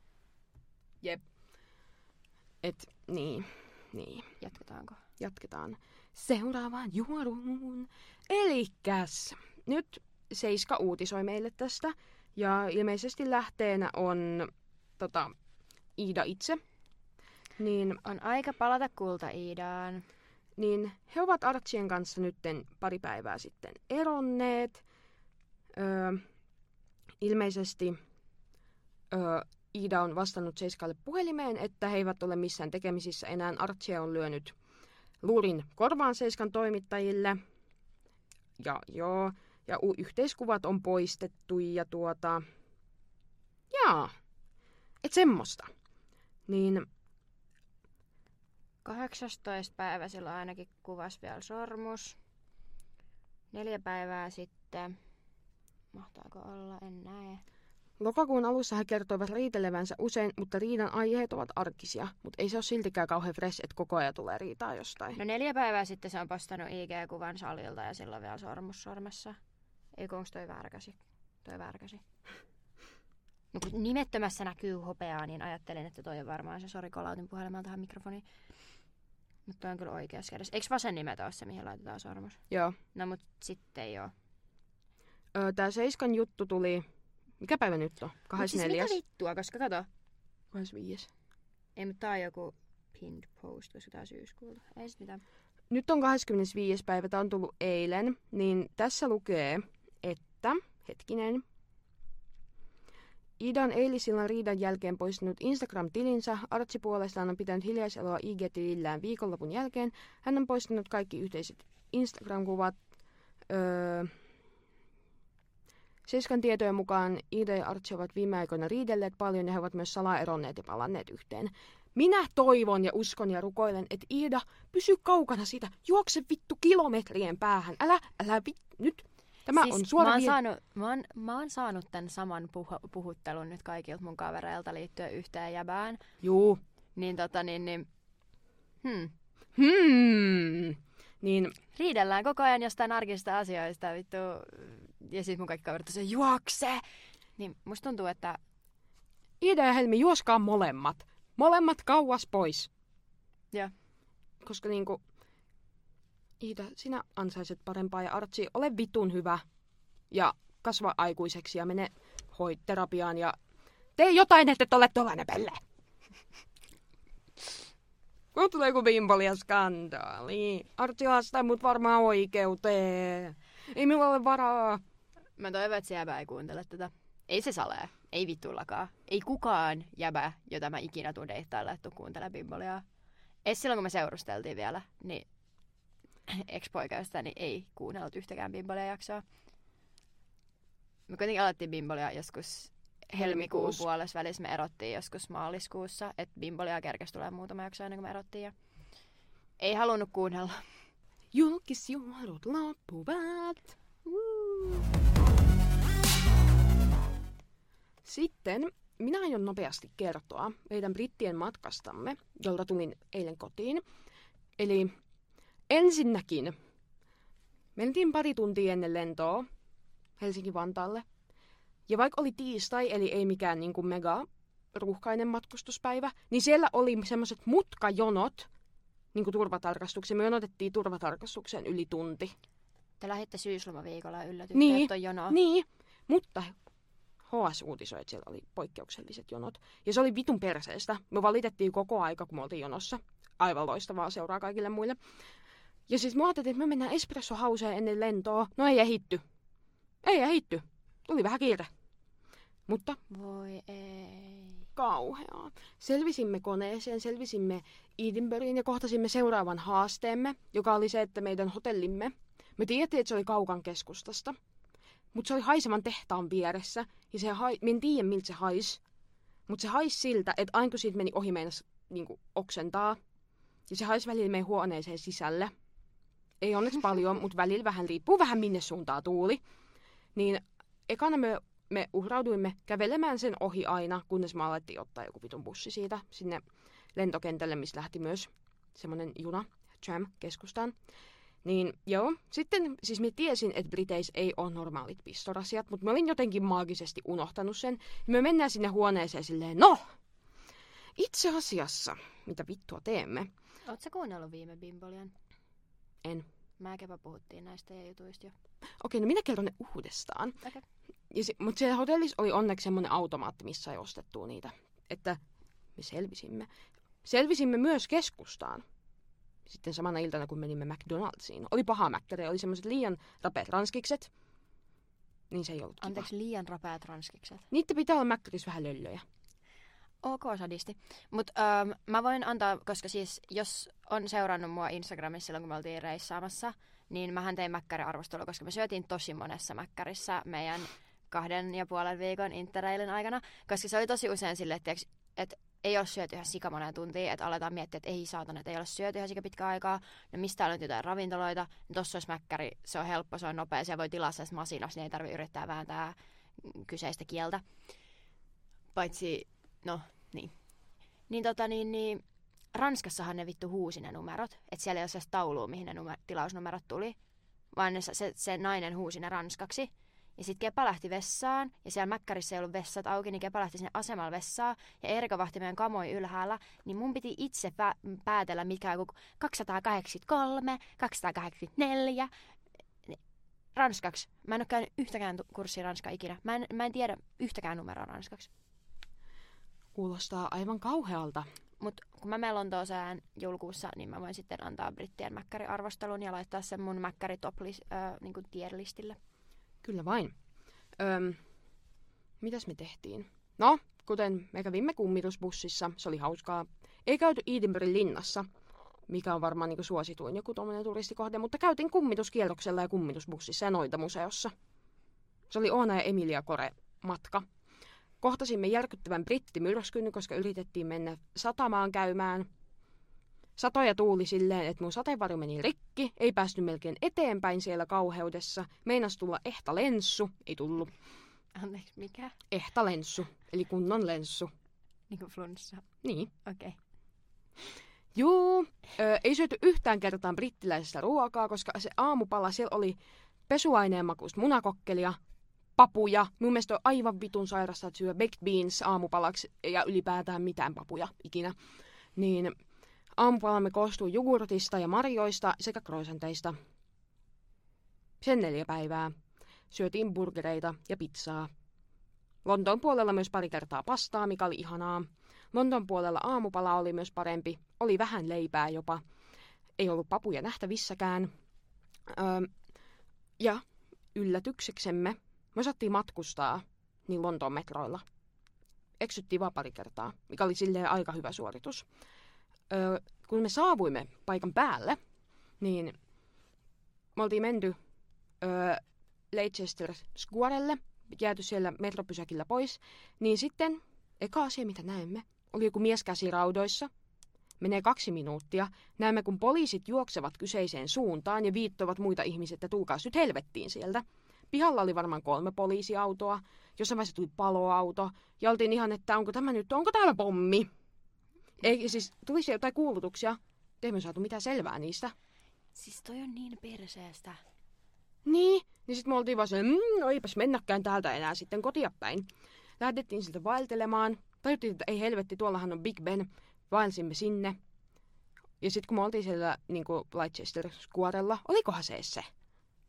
jep. Et, niin, niin. Jatketaanko? jatketaan seuraavaan juoruun. Elikäs, nyt Seiska uutisoi meille tästä. Ja ilmeisesti lähteenä on tota, Iida itse. Niin, On aika palata kulta Iidaan. niin he ovat Archien kanssa nytten pari päivää sitten eronneet. Öö, ilmeisesti öö, Iida on vastannut Seiskalle puhelimeen, että he eivät ole missään tekemisissä enää. Archie on lyönyt luurin korvaan Seiskan toimittajille. Ja joo, ja u- yhteiskuvat on poistettu ja tuota... Jaa, et semmoista. Niin 18. päivä silloin ainakin kuvas vielä sormus. Neljä päivää sitten. Mahtaako olla? En näe. Lokakuun alussa he kertoivat riitelevänsä usein, mutta riidan aiheet ovat arkisia. Mutta ei se ole siltikään kauhean fresh, että koko ajan tulee riitaa jostain. No neljä päivää sitten se on postannut IG-kuvan salilta ja sillä on vielä sormus sormessa. Eikö onks toi värkäsi? Toi värkäsi. No kun nimettömässä näkyy hopeaa, niin ajattelin, että toi on varmaan se. Sori, kolautin puhelimella tähän mikrofoniin. Mutta toi on kyllä oikeassa kädessä. Eikö vasen nimet ole se, mihin laitetaan sormus? Joo. No mut sitten ei oo. Öö, Tämä Seiskan juttu tuli... Mikä päivä nyt on? Mut siis 24. mitä vittua, koska kato. 25. Ei, mutta tää on joku pinned post, koska tää on syyskuulta. Ei sit mitään. Nyt on 25. päivä, tämä on tullut eilen, niin tässä lukee, että Hetkinen. Ida on eilisillan riidan jälkeen poistunut Instagram-tilinsä. Artsi puolestaan on pitänyt hiljaiseloa IG-tilillään viikonlopun jälkeen. Hän on poistunut kaikki yhteiset Instagram-kuvat. Öö, Seiskan tietojen mukaan Ida ja Artsi ovat viime aikoina riidelleet paljon ja he ovat myös salaeronneet ja palanneet yhteen. Minä toivon ja uskon ja rukoilen, että Iida pysy kaukana siitä. Juokse vittu kilometrien päähän. Älä, älä vit, nyt. Tämä siis on suora mä oon, vie- saanut, mä, oon, mä oon saanut tämän saman puhu, puhuttelun nyt kaikilta mun kavereilta liittyen yhteen jäbään. Juu. Niin tota niin, niin hmm. Hmm. Niin, riidellään koko ajan jostain arkista asioista, vittu. Ja sitten mun kaikki kaverit se, juokse! Niin musta tuntuu, että Iida ja Helmi, juoskaa molemmat. Molemmat kauas pois. Joo. Koska niinku, Iida, sinä ansaiset parempaa ja Artsi, ole vitun hyvä. Ja kasva aikuiseksi ja mene hoit terapiaan ja tee jotain, että et ole tollainen pelle. Kun tulee joku bimbolia skandaali. Artsi haastaa mut varmaan oikeuteen. Ei minulla ole varaa. mä toivon, että se jäbä ei kuuntele tätä. Ei se salee. Ei vittullakaan. Ei kukaan jäbä, jota mä ikinä tuun deittailla, että kuuntele bimboliaa. Ei silloin, kun me seurusteltiin vielä, niin ex-poikaystäväni ei kuunnellut yhtäkään bimbolia jaksoa. Me kuitenkin alettiin bimbolia joskus helmikuun Helmikuussa. puolessa välissä. Me erottiin joskus maaliskuussa, että bimbolia kerkesi tulee muutama jakso ennen kuin me erottiin. Ja ei halunnut kuunnella. Julkisjuhlut loppuvat. Woo. Sitten minä aion nopeasti kertoa meidän brittien matkastamme, jolta tulin eilen kotiin. Eli ensinnäkin mentiin pari tuntia ennen lentoa Helsinki-Vantaalle. Ja vaikka oli tiistai, eli ei mikään niin kuin mega ruuhkainen matkustuspäivä, niin siellä oli semmoiset mutkajonot niin kuin turvatarkastukseen. Me jonotettiin turvatarkastukseen yli tunti. Te lähditte syyslomaviikolla ja yllätytte, Niin, että on jono. Niin, mutta HS uutisoi, että siellä oli poikkeukselliset jonot. Ja se oli vitun perseestä. Me valitettiin koko aika, kun me oltiin jonossa. Aivan loistavaa seuraa kaikille muille. Ja siis me ajattelin, että me mennään espressohauseen ennen lentoa. No ei ehitty. Ei ehitty. Tuli vähän kiire. Mutta Voi ei. kauheaa. Selvisimme koneeseen, selvisimme Edinburghin ja kohtasimme seuraavan haasteemme, joka oli se, että meidän hotellimme, me tiedettiin, että se oli kaukan keskustasta, mutta se oli haisevan tehtaan vieressä, ja se hai, me en tiedä, miltä se haisi, mutta se haisi siltä, että aina kun siitä meni ohi meinas niin oksentaa, ja se haisi välillä meidän huoneeseen sisälle. Ei onneksi paljon, mutta välillä vähän riippuu vähän minne suuntaan tuuli. Niin ekana me me uhrauduimme kävelemään sen ohi aina, kunnes me alettiin ottaa joku vitun bussi siitä sinne lentokentälle, missä lähti myös semmoinen juna, tram, keskustaan. Niin joo, sitten siis mä tiesin, että Briteissä ei ole normaalit pistorasiat, mutta mä olin jotenkin maagisesti unohtanut sen. Me mennään sinne huoneeseen silleen, no, itse asiassa, mitä vittua teemme? Oletko kuunnellut viime bimbolian? En. Mä Kepa puhuttiin näistä ja jutuista jo. Okei, no minä kerron ne uudestaan. Ja se, mutta siellä hotellissa oli onneksi semmoinen automaatti, missä ei ostettu niitä. Että me selvisimme. Selvisimme myös keskustaan. Sitten samana iltana, kun menimme McDonald'siin. Oli paha mäkkäri, oli semmoiset liian rapeat ranskikset. Niin se ei ollut kiva. Anteeksi, liian rapeat ranskikset. Niitä pitää olla mäkkärissä vähän löllöjä. Ok, sadisti. Mutta ähm, mä voin antaa, koska siis jos on seurannut mua Instagramissa silloin, kun me oltiin reissaamassa, niin mähän tein mäkkäriarvostelua, koska me syötiin tosi monessa mäkkärissä meidän kahden ja puolen viikon interrailin aikana, koska se oli tosi usein silleen, että, että ei ole syöty ihan sika moneen tuntiin, että aletaan miettiä, että ei saatana, että ei ole syöty ihan sika pitkä aikaa, no mistä on jotain ravintoloita, niin tossa olisi mäkkäri, se on helppo, se on nopea, siellä voi tilaa se masinassa, niin ei tarvitse yrittää vääntää kyseistä kieltä. Paitsi, no niin. Niin tota niin, niin Ranskassahan ne vittu huusi ne numerot, että siellä ei ole sellaista taulua, mihin ne numer- tilausnumerot tuli, vaan ne, se, se nainen huusi ne ranskaksi. Ja sitten Kepa lähti vessaan, ja siellä Mäkkärissä ei ollut vessat auki, niin Kepa lähti sinne asemalla vessaan, ja Erika vahti meidän kamoi ylhäällä, niin mun piti itse pä- päätellä, mikä on joku 283, 284, Niin, ranskaksi. Mä en ole käynyt yhtäkään kurssia ranskaa ikinä. Mä en, mä en tiedä yhtäkään numeroa ranskaksi. Kuulostaa aivan kauhealta. Mutta kun mä menen Lontooseen joulukuussa, niin mä voin sitten antaa brittien mäkkäriarvostelun ja laittaa sen mun mäkkäri top äh, niin tier-listille. Kyllä vain. Öm, mitäs me tehtiin? No, kuten me kävimme kummitusbussissa, se oli hauskaa. Ei käyty Edinburghin linnassa, mikä on varmaan niin suosituin joku tuommoinen turistikohde, mutta käytiin kummituskierroksella ja kummitusbussissa ja noita museossa. Se oli Oona ja Emilia Kore matka. Kohtasimme järkyttävän brittimyrskyn, koska yritettiin mennä satamaan käymään. Satoja tuuli silleen, että mun sateenvarjo meni rikki, ei päästy melkein eteenpäin siellä kauheudessa. Meinas tulla ehta lenssu, ei tullut. Anteeksi, mikä? Ehta lenssu, eli kunnon lenssu. Niinku flunssa. Niin. Okei. Okay. Juu, ö, ei syöty yhtään kertaan brittiläisessä ruokaa, koska se aamupala siellä oli pesuaineen makuista munakokkelia, papuja. Mun mielestä on aivan vitun sairasta, että syö baked beans aamupalaksi ja ylipäätään mitään papuja ikinä. Niin aamupalamme koostuu jogurtista ja marjoista sekä croissanteista. Sen neljä päivää. Syötiin burgereita ja pizzaa. Lontoon puolella myös pari kertaa pastaa, mikä oli ihanaa. Lontoon puolella aamupala oli myös parempi. Oli vähän leipää jopa. Ei ollut papuja nähtävissäkään. Öö, ja yllätykseksemme me osattiin matkustaa niin Lontoon metroilla. Eksyttiin vaan pari kertaa, mikä oli silleen aika hyvä suoritus. Öö, kun me saavuimme paikan päälle, niin me oltiin menty öö, Leicester Squarelle, jääty siellä metropysäkillä pois, niin sitten eka asia, mitä näemme, oli joku mies käsiraudoissa. Menee kaksi minuuttia. Näemme, kun poliisit juoksevat kyseiseen suuntaan ja viittovat muita ihmisiä, että tulkaa nyt helvettiin sieltä. Pihalla oli varmaan kolme poliisiautoa. Jossain vaiheessa tuli paloauto. Ja oltiin ihan, että onko tämä nyt, onko täällä pommi? Ei, siis tuli siellä jotain kuulutuksia. Emme saatu mitään selvää niistä. Siis toi on niin perseestä. Niin, niin sitten me oltiin vaan se, mmm, no eipäs mennäkään täältä enää sitten kotia päin. Lähdettiin siltä vaeltelemaan. Tajuttiin, että ei helvetti, tuollahan on Big Ben. Vaelsimme sinne. Ja sitten kun me oltiin siellä niin kuin Leicester Squarella, olikohan se se,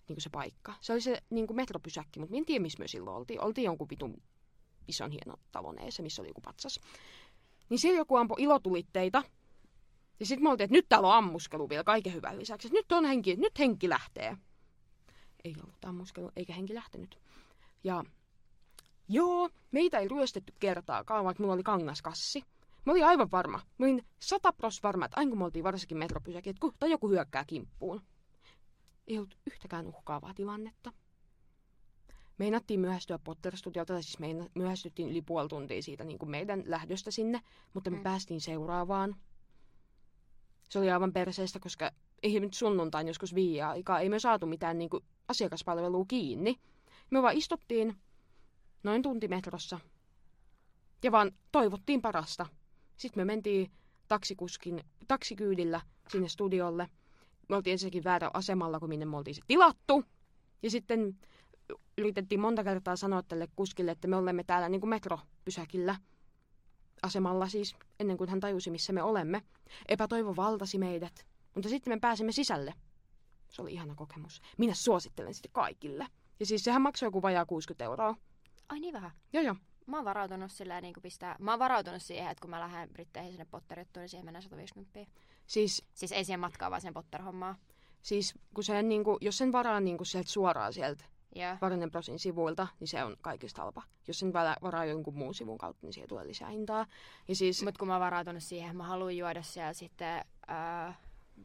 niin se paikka? Se oli se niin kuin metropysäkki, mutta en tiedä, missä me silloin oltiin. Oltiin jonkun vitun ison hieno talon eessä, missä oli joku patsas. Niin siellä joku ampui ilotulitteita. Ja sitten me oltiin, että nyt täällä on ammuskelu vielä kaiken hyvän lisäksi. Nyt on henki, nyt henki lähtee. Ei ollut ammuskelu, eikä henki lähtenyt. Ja joo, meitä ei ryöstetty kertaakaan, vaikka mulla oli kangaskassi. Mä olin aivan varma. Mä olin sata pros varma, että aina kun me oltiin varsinkin metropysäkin, että kohta joku hyökkää kimppuun. Ei ollut yhtäkään uhkaavaa tilannetta. Meinattiin myöhästyä Potter-studiolta, tai siis me myöhästyttiin yli puoli tuntia siitä niin kuin meidän lähdöstä sinne, mutta me mm. päästiin seuraavaan. Se oli aivan perseestä, koska ei nyt sunnuntain joskus viiä aikaa, ei me saatu mitään niin kuin, asiakaspalvelua kiinni. Me vaan istuttiin noin tuntimetrossa ja vaan toivottiin parasta. Sitten me mentiin taksikuskin, taksikyydillä sinne studiolle. Me oltiin ensinnäkin väärä asemalla, kun minne me oltiin se tilattu. Ja sitten yritettiin monta kertaa sanoa tälle kuskille, että me olemme täällä niin kuin metropysäkillä asemalla siis, ennen kuin hän tajusi, missä me olemme. Epätoivo valtasi meidät, mutta sitten me pääsimme sisälle. Se oli ihana kokemus. Minä suosittelen sitä kaikille. Ja siis sehän maksoi joku vajaa 60 euroa. Ai niin vähän? Joo joo. Mä oon varautunut sillä niin pistää... Mä oon varautunut siihen, että kun mä lähden Britteihin sinne Potterittuun, niin siihen menee 150. Siis, Siis ei siihen matkaa, vaan sen Potter-hommaa. siis kun sen, niin kuin, jos sen varaa niin kuin sieltä suoraan sieltä Joo. Varinen Prosin sivuilta, niin se on kaikista halpa. Jos sen varaa, varaa jonkun muun sivun kautta, niin siihen tulee lisää hintaa. Ja siis, Mutta kun mä oon varautunut siihen, mä haluan juoda siellä sitten uh,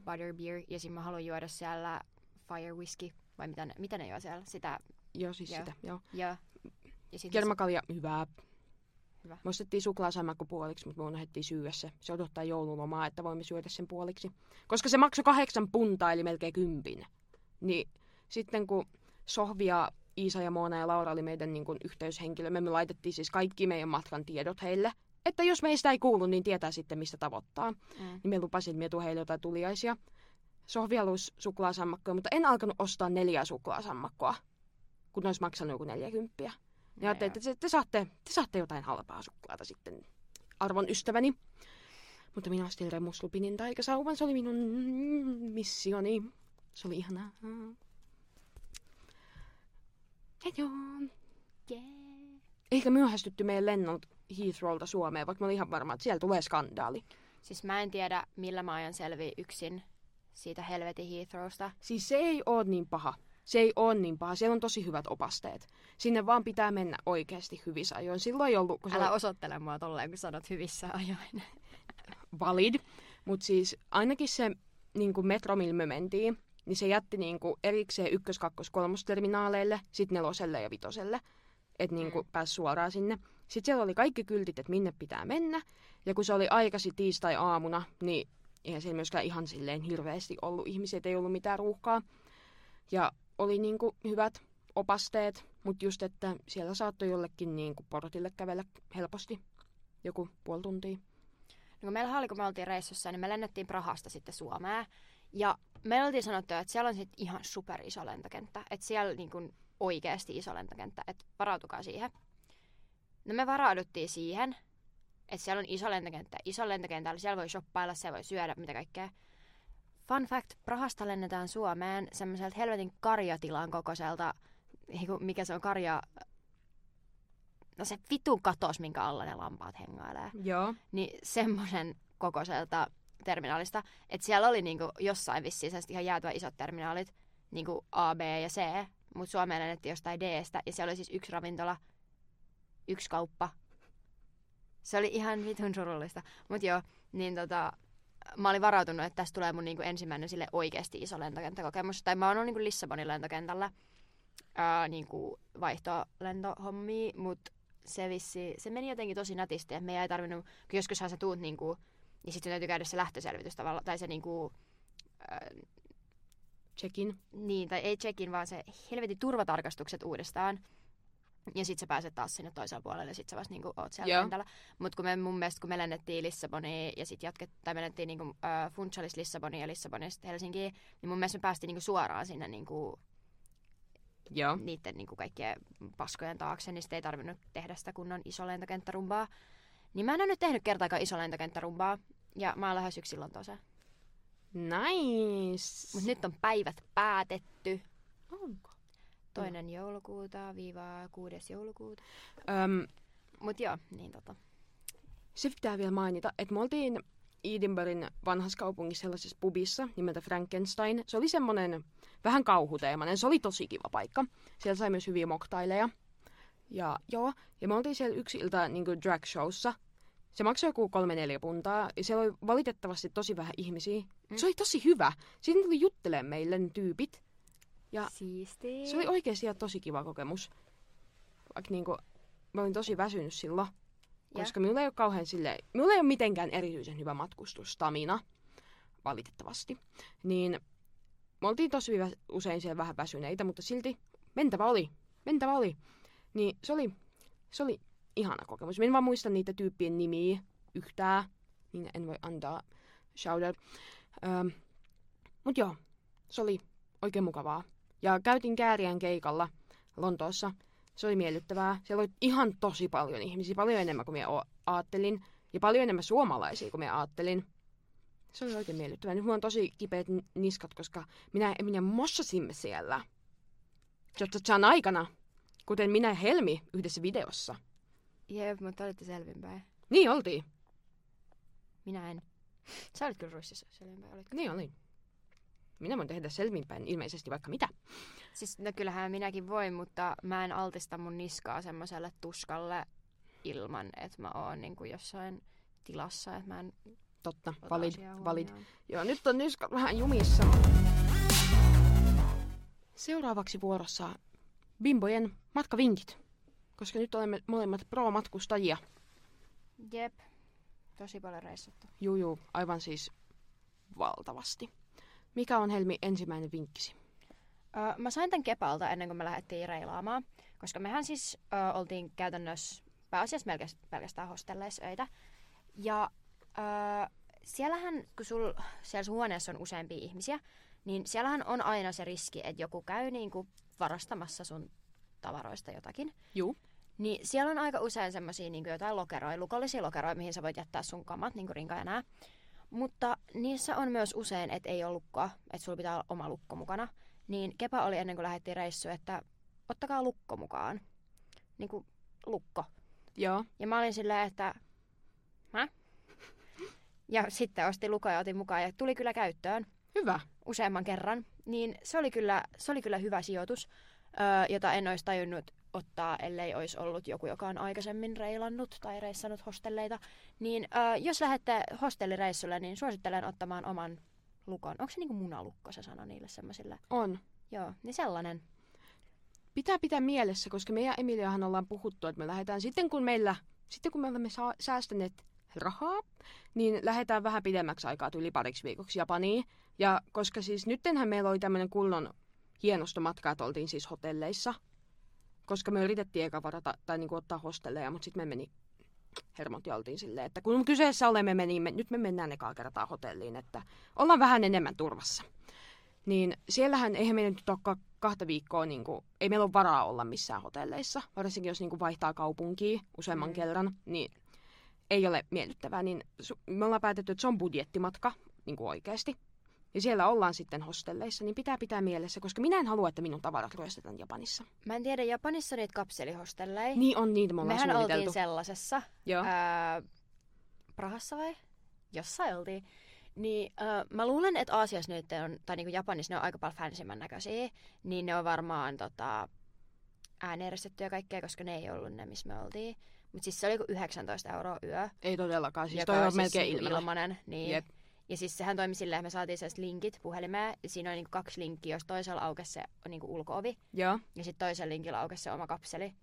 butterbeer ja sitten mä haluan juoda siellä fire whisky. Vai mitä ne, mitä ne juo siellä? Sitä, joo, siis joo. sitä, joo. joo. Ja sit Kermakalja, hyvää. Hyvä. Me ostettiin suklaasammakko puoliksi, mutta me unohdettiin syödä se. Se odottaa joululomaa, että voimme syödä sen puoliksi. Koska se maksoi kahdeksan puntaa, eli melkein kympin. Niin sitten kun Sohvia, Iisa ja Moona ja Laura oli meidän niin kuin, yhteyshenkilö, me, me laitettiin siis kaikki meidän matkan tiedot heille. Että jos meistä ei kuulu, niin tietää sitten, mistä tavoittaa. Mm. Niin me lupasin, että me tuon heille jotain tuliaisia. Sohvi halusi suklaasammakkoa, mutta en alkanut ostaa neljää suklaasammakkoa, kun ne olisi maksanut joku 40. Ja ajattelin, että te, te, saatte, te saatte jotain halpaa suklaata sitten, arvon ystäväni. Mutta minä ostin remuslupinin taikasauvan, se oli minun missioni. Se oli ihanaa. Ja joo. Yeah. Eikä myöhästytty meidän lennolta Heathrowlta Suomeen, vaikka mä olin ihan varma, että siellä tulee skandaali. Siis mä en tiedä, millä mä ajan selviä yksin siitä helvetin Heathrowsta. Siis se ei ole niin paha. Se ei ole niin paha. Siellä on tosi hyvät opasteet. Sinne vaan pitää mennä oikeasti hyvissä ajoin. Silloin ei ollut... Kun se Älä oli osoittele mua tolleen, kun sanot hyvissä ajoin. valid, mutta siis ainakin se niin kuin metro, millä me mentiin, niin se jätti niin kuin erikseen ykkös-, kakkos-, kolmosterminaaleille, sitten neloselle ja vitoselle, että niin kuin Mm. pääsi suoraan sinne. Sitten siellä oli kaikki kyltit, että minne pitää mennä. Ja kun se oli aikasi tiistai-aamuna, niin eihän siellä myöskään ihan silleen hirveästi ollut ihmisiä, että ei ollut mitään ruuhkaa. Ja oli niin kuin hyvät opasteet, mutta just, että siellä saattoi jollekin niin kuin portille kävellä helposti joku puoli tuntia. No kun meillä oli, kun me oltiin reissussa, niin me lennettiin Prahasta sitten Suomeen. Ja me oltiin sanottu, että siellä on sitten ihan super iso lentokenttä. Että siellä niin kuin oikeasti iso lentokenttä, että varautukaa siihen. No me varauduttiin siihen, että siellä on iso lentokenttä. Iso lentokentällä siellä voi shoppailla, siellä voi syödä, mitä kaikkea. Fun fact, Prahasta lennetään Suomeen semmoiselta helvetin karjatilan kokoiselta, niinku, mikä se on karja... No se vitun katos, minkä alla ne lampaat hengailee Joo. niin semmoisen kokoiselta terminaalista, että siellä oli niinku jossain vissiin ihan jäätyä isot terminaalit, niinku A, B ja C, mutta Suomeen lennettiin jostain Dstä, ja siellä oli siis yksi ravintola, yksi kauppa. Se oli ihan vitun surullista. Mutta joo, niin tota, mä olin varautunut, että tästä tulee mun niinku ensimmäinen sille oikeasti iso lentokenttäkokemus. Tai mä oon ollut niinku Lissabonin lentokentällä ää, niinku vaihtolentohommia, mutta se vissi, se meni jotenkin tosi nätisti, että me ei tarvinnut, kun joskushan sä tuut niinku, niin sitten täytyy käydä se lähtöselvitys tavalla, tai se niinku, ää, Check-in. niin, tai ei checkin, vaan se helvetin turvatarkastukset uudestaan. Ja sit sä pääset taas sinne toiselle puolelle ja sit sä vasta niinku oot siellä Joo. kentällä. Mut kun me mun mielestä, kun me lennettiin Lissaboniin ja sit jatket, tai me lennettiin niinku äh, Funchalis Lissaboniin ja Lissabonista Helsinkiin, niin mun mielestä me päästiin niinku suoraan sinne niinku Joo. niiden niinku kaikkien paskojen taakse, niin sit ei tarvinnut tehdä sitä kunnon iso lentokenttärumbaa. Niin mä en ole nyt tehnyt kertaakaan iso lentokenttärumbaa, ja mä oon lähes yksin Lontooseen. Nice. Mut nyt on päivät päätetty. Onko? Toinen joulukuuta viiva kuudes joulukuuta. Öm, Mut joo, niin tota. se pitää vielä mainita, että me oltiin Edinburghin vanhassa kaupungissa sellaisessa pubissa nimeltä Frankenstein. Se oli semmoinen vähän kauhuteemainen. Se oli tosi kiva paikka. Siellä sai myös hyviä moktaileja. Ja joo, ja me oltiin siellä yksi ilta niin drag showssa. Se maksoi joku kolme neljä puntaa. Ja siellä oli valitettavasti tosi vähän ihmisiä. Mm. Se oli tosi hyvä. Siinä tuli juttelemaan meille ne tyypit. Ja Siisti. Se oli oikeasti ihan tosi kiva kokemus. Vaikka niinku, mä olin tosi väsynyt silloin, Ja? koska minulla ei ole kauhean sille, minulla ei ole mitenkään erityisen hyvä matkustustamina, valitettavasti. Niin me oltiin tosi usein siellä vähän väsyneitä, mutta silti mentävä oli, mentävä oli. Niin se oli, se oli ihana kokemus. Minä en vaan muista niitä tyyppien nimiä yhtään, niin en voi antaa shoutout. Öm, mut joo, se oli oikein mukavaa. Ja käytin Kääriän keikalla Lontoossa. Se oli miellyttävää. Siellä oli ihan tosi paljon ihmisiä, paljon enemmän kuin minä ajattelin. Ja paljon enemmän suomalaisia kuin minä ajattelin. Se oli oikein miellyttävää. Nyt mulla on tosi kipeät niskat, koska minä, minä mossasimme siellä. Jotjatsan aikana, kuten minä ja Helmi yhdessä videossa. Jep, mutta olitte selvinpäin. Niin oltiin. Minä en. Sä olit kyllä ruississa selvinpäin, olitko? Niin olin. Minä voin tehdä selvinpäin ilmeisesti vaikka mitä. Siis no kyllähän minäkin voin, mutta mä en altista mun niskaa semmoiselle tuskalle ilman, että mä oon niinku jossain tilassa, että mä en Totta, valid, valid. Joo, nyt on niskat vähän jumissa. Seuraavaksi vuorossa Bimbojen matkavinkit. Koska nyt olemme molemmat pro-matkustajia. Jep. Tosi paljon reissattu. Juu, juu, aivan siis valtavasti. Mikä on Helmi ensimmäinen vinkkisi? Öö, mä sain tämän Kepalta ennen kuin me lähdettiin reilaamaan, koska mehän siis öö, oltiin käytännössä pääasiassa melkein- pelkästään hostelleissa öitä. Ja öö, siellähän, kun sul siellä sun huoneessa on useampia ihmisiä, niin siellähän on aina se riski, että joku käy niinku varastamassa sun tavaroista jotakin. Juu. Niin siellä on aika usein semmoisia niin jotain lokeroja, lukollisia lokeroja, mihin sä voit jättää sun kamat, niin kuin rinka ja nää. Mutta niissä on myös usein, että ei ole lukkoa, että sulla pitää olla oma lukko mukana. Niin Kepa oli ennen kuin lähdettiin reissuun, että ottakaa lukko mukaan. Niin kuin lukko. Joo. Ja mä olin silleen, että mä? Ja sitten ostin lukko ja otin mukaan ja tuli kyllä käyttöön Hyvä. useamman kerran. niin se oli kyllä, se oli kyllä hyvä sijoitus, ö, jota en olisi tajunnut ottaa, ellei olisi ollut joku, joka on aikaisemmin reilannut tai reissannut hostelleita. Niin ö, jos lähdette hostellireissulle, niin suosittelen ottamaan oman lukon. Onko se niinku munalukko se sana niille semmoisille? On. Joo, niin sellainen. Pitää pitää mielessä, koska meidän Emiliahan ollaan puhuttu, että me lähdetään sitten kun meillä, sitten kun me olemme saa, säästäneet rahaa, niin lähdetään vähän pidemmäksi aikaa yli pariksi viikoksi Japaniin. Ja koska siis nyttenhän meillä oli tämmöinen kunnon hienosta matkaa, että oltiin siis hotelleissa, koska me yritettiin eka varata tai niinku ottaa hostelleja, mutta sitten me meni hermot ja oltiin silleen, että kun kyseessä olemme, me, niin me, nyt me mennään ekaa kertaa hotelliin, että ollaan vähän enemmän turvassa. Niin siellähän, eihän meillä nyt ole kahta viikkoa, niin kuin, ei meillä ole varaa olla missään hotelleissa, varsinkin jos niin kuin vaihtaa kaupunkia useamman mm. kerran, niin ei ole miellyttävää. Niin me ollaan päätetty, että se on budjettimatka niin kuin oikeasti. Ja siellä ollaan sitten hostelleissa, niin pitää pitää mielessä, koska minä en halua, että minun tavarat ryöstetään Japanissa. Mä en tiedä, Japanissa on niitä kapselihostelleja. Niin on niitä, me ollaan Mehän oltiin sellaisessa. Joo. Ää, Prahassa vai? Jossain oltiin. Niin äh, mä luulen, että Aasiassa nyt on, tai niinku Japanissa ne on aika paljon fansimän näköisiä, niin ne on varmaan tota, äänieristetty ja kaikkea, koska ne ei ollut ne, missä me oltiin. Mutta siis se oli joku 19 euroa yö. Ei todellakaan, siis toi on siis melkein ilmanen. ilmanen. Niin. Jep. Ja siis sehän toimi silleen, että me saatiin sellaiset linkit puhelimeen. Ja siinä oli niinku kaksi linkkiä, jos toisella aukesi se niinku ulkoovi. Joo, Ja sitten toisella linkillä aukesi se oma kapseli.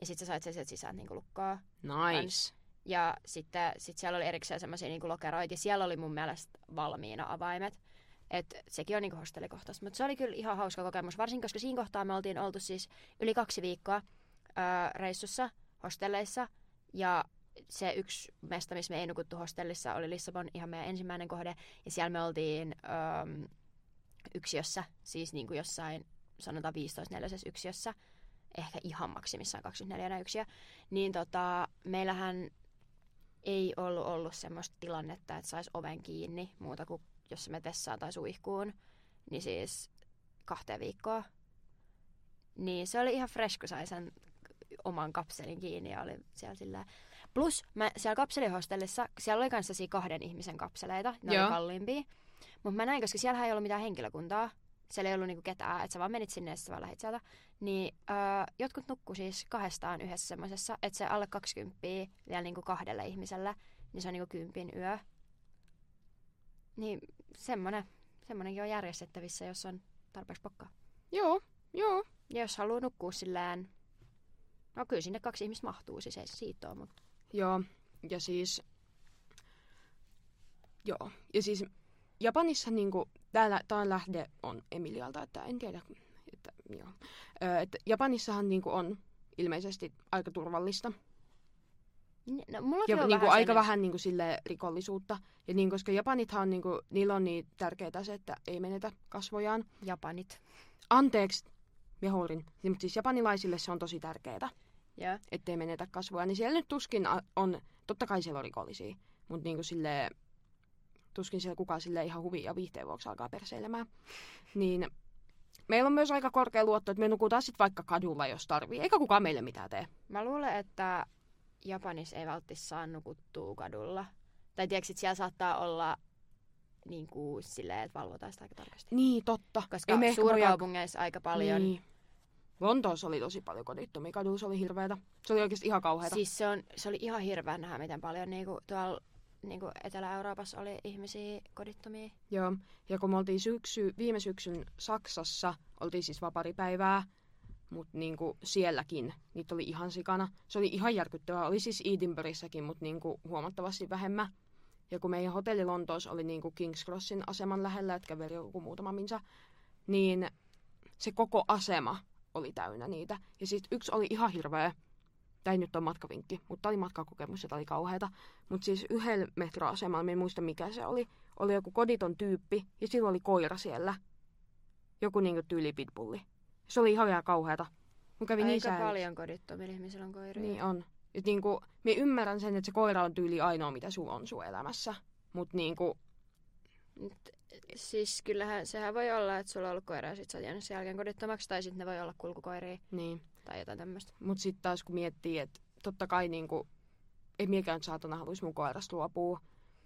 Ja sitten sä sait sen sieltä sisään niinku lukkoa. nice. Ja sitten sit siellä oli erikseen semmoisia niinku lokeroita. Ja siellä oli mun mielestä valmiina avaimet. Et sekin on niinku hostellikohtaista. Mutta se oli kyllä ihan hauska kokemus. Varsinkin, koska siinä kohtaa me oltiin oltu siis yli kaksi viikkoa öö, reissussa hostelleissa. Ja se yksi mesta, missä me ei nukuttu hostellissa, oli Lissabon, ihan meidän ensimmäinen kohde. Ja siellä me oltiin öö, yksiössä, siis niinku jossain, sanotaan 15-4 yksiössä. Ehkä ihan maksimissaan 24 yksiö. Niin tota, meillähän ei ollut ollut semmoista tilannetta, että saisi oven kiinni muuta kuin jos me tessaan tai suihkuun, niin siis kahteen viikkoa. Niin se oli ihan fresh, kun sai sen oman kapselin kiinni ja oli siellä sillä Plus mä siellä kapselihostellissa, siellä oli kanssa kahden ihmisen kapseleita, ne Joo. oli kalliimpia. Mutta mä näin, koska siellä ei ollut mitään henkilökuntaa, siellä ei ollut niinku ketään, että sä vaan menit sinne ja sä vaan lähit sieltä. Niin öö, jotkut nukku siis kahdestaan yhdessä semmoisessa, että se alle 20 vielä niinku kahdelle ihmiselle, niin se on niinku kympin yö. Niin semmonen, semmonenkin on järjestettävissä, jos on tarpeeksi pokkaa. Joo, joo. Ja jos haluaa nukkua sillään, no kyllä sinne kaksi ihmistä mahtuu, siis ei se siitä ole, mutta Joo, ja siis... Joo, ja siis Japanissa niinku, täällä, tää lähde on Emilialta, että en tiedä, että joo. Ö, että Japanissahan niinku on ilmeisesti aika turvallista. Ni- no, mulla Ja on niinku vähän aika sen- vähän niinku sille rikollisuutta. Ja niin, koska Japanithan on niinku, niillä on niin tärkeää se, että ei menetä kasvojaan. Japanit. Anteeksi, me huurin. Mutta siis japanilaisille se on tosi tärkeää. Joo. ettei menetä kasvua, niin siellä nyt tuskin on, totta kai siellä on rikollisia, mutta niinku sille tuskin siellä kukaan sille ihan huvin ja viihteen vuoksi alkaa perseilemään. Niin meillä on myös aika korkea luotto, että me nukutaan sitten vaikka kadulla, jos tarvii, eikä kukaan meille mitään tee. Mä luulen, että Japanissa ei välttis saa nukuttua kadulla. Tai tiedätkö, että siellä saattaa olla niin kuin silleen, että valvotaan sitä aika tarkasti. Niin, totta. Koska Ei me ehkä voida- suurkaupungeissa aika paljon. Niin. Lontoossa oli tosi paljon kodittomia kadulla, se oli hirveetä. Se oli oikeasti ihan kauheata. Siis se, on, se oli ihan hirveä nähdä, miten paljon niin kuin, tuolla niin kuin Etelä-Euroopassa oli ihmisiä kodittomia. Joo, ja kun me oltiin syksy, viime syksyn Saksassa, oltiin siis vaparipäivää, mutta niinku sielläkin niitä oli ihan sikana. Se oli ihan järkyttävää. Oli siis Edinburghissäkin, mutta niinku huomattavasti vähemmän. Ja kun meidän hotelli Lontoossa oli niinku King's Crossin aseman lähellä, että käveli joku muutama minsa, niin se koko asema oli täynnä niitä. Ja sitten yksi oli ihan hirveä, tämä ei nyt ole matkavinkki, mutta tämä oli matkakokemus ja tämä oli kauheata. Mutta siis yhdellä metroasemalla, mä en muista mikä se oli, oli joku koditon tyyppi ja sillä oli koira siellä. Joku niinku tyyli pitbulli. Se oli ihan vielä kauheata. Mun kävi niin Aika sääli. paljon kodittomilla ihmisillä on koiria. Niin on. Et niinku, mä ymmärrän sen, että se koira on tyyli ainoa, mitä sulla on sun elämässä. Mut niinku, Mut, siis kyllähän sehän voi olla, että sulla on ollut koira ja sit sä oot jäänyt sen jälkeen kodittomaksi. Tai sitten ne voi olla kulkukoiria niin. tai jotain tämmöistä. Mut sitten taas kun miettii, että totta kai niinku, ei miekään nyt saatana haluaisi mun koirasta luopua.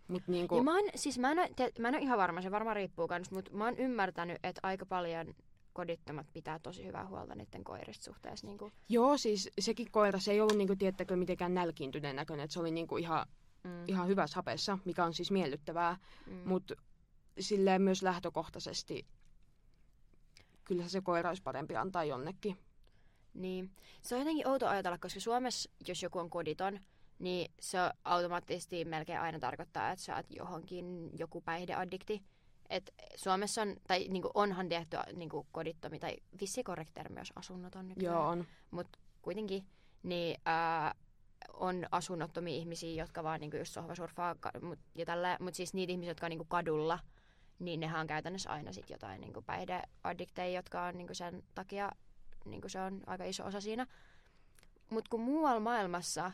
Mut niinku, Ja mä oon, siis mä en, oo- te, mä en ole ihan varma, se varmaan riippuu kans, mutta mä oon ymmärtänyt, että aika paljon kodittomat pitää tosi hyvää huolta niiden koirista suhteessa. Niin kuin, Joo, siis sekin koira, se ei ollut niinku, tiettäkö, mitenkään nälkiintyneen näköinen, että se oli niinku ihan, mm, ihan hyvässä hapessa, mikä on siis miellyttävää, mm. mutta silleen myös lähtökohtaisesti kyllä se koira olisi parempi antaa jonnekin. Niin. Se on jotenkin outo ajatella, koska Suomessa, jos joku on koditon, niin se automaattisesti melkein aina tarkoittaa, että sä oot johonkin joku päihdeaddikti. Et Suomessa on, tai niinku onhan tehty niinku kodittomia, tai vissi termi, jos asunnoton nykyään. Joo, on. Mutta kuitenkin, niin ää, on asunnottomia ihmisiä, jotka vaan niinku just sohvasurfaa ka- mut, ja tällä, mutta siis niitä ihmisiä, jotka on niinku kadulla, niin nehän on käytännössä aina sit jotain niinku päihdeaddikteja, jotka on niinku sen takia, niinku se on aika iso osa siinä. Mutta kun muualla maailmassa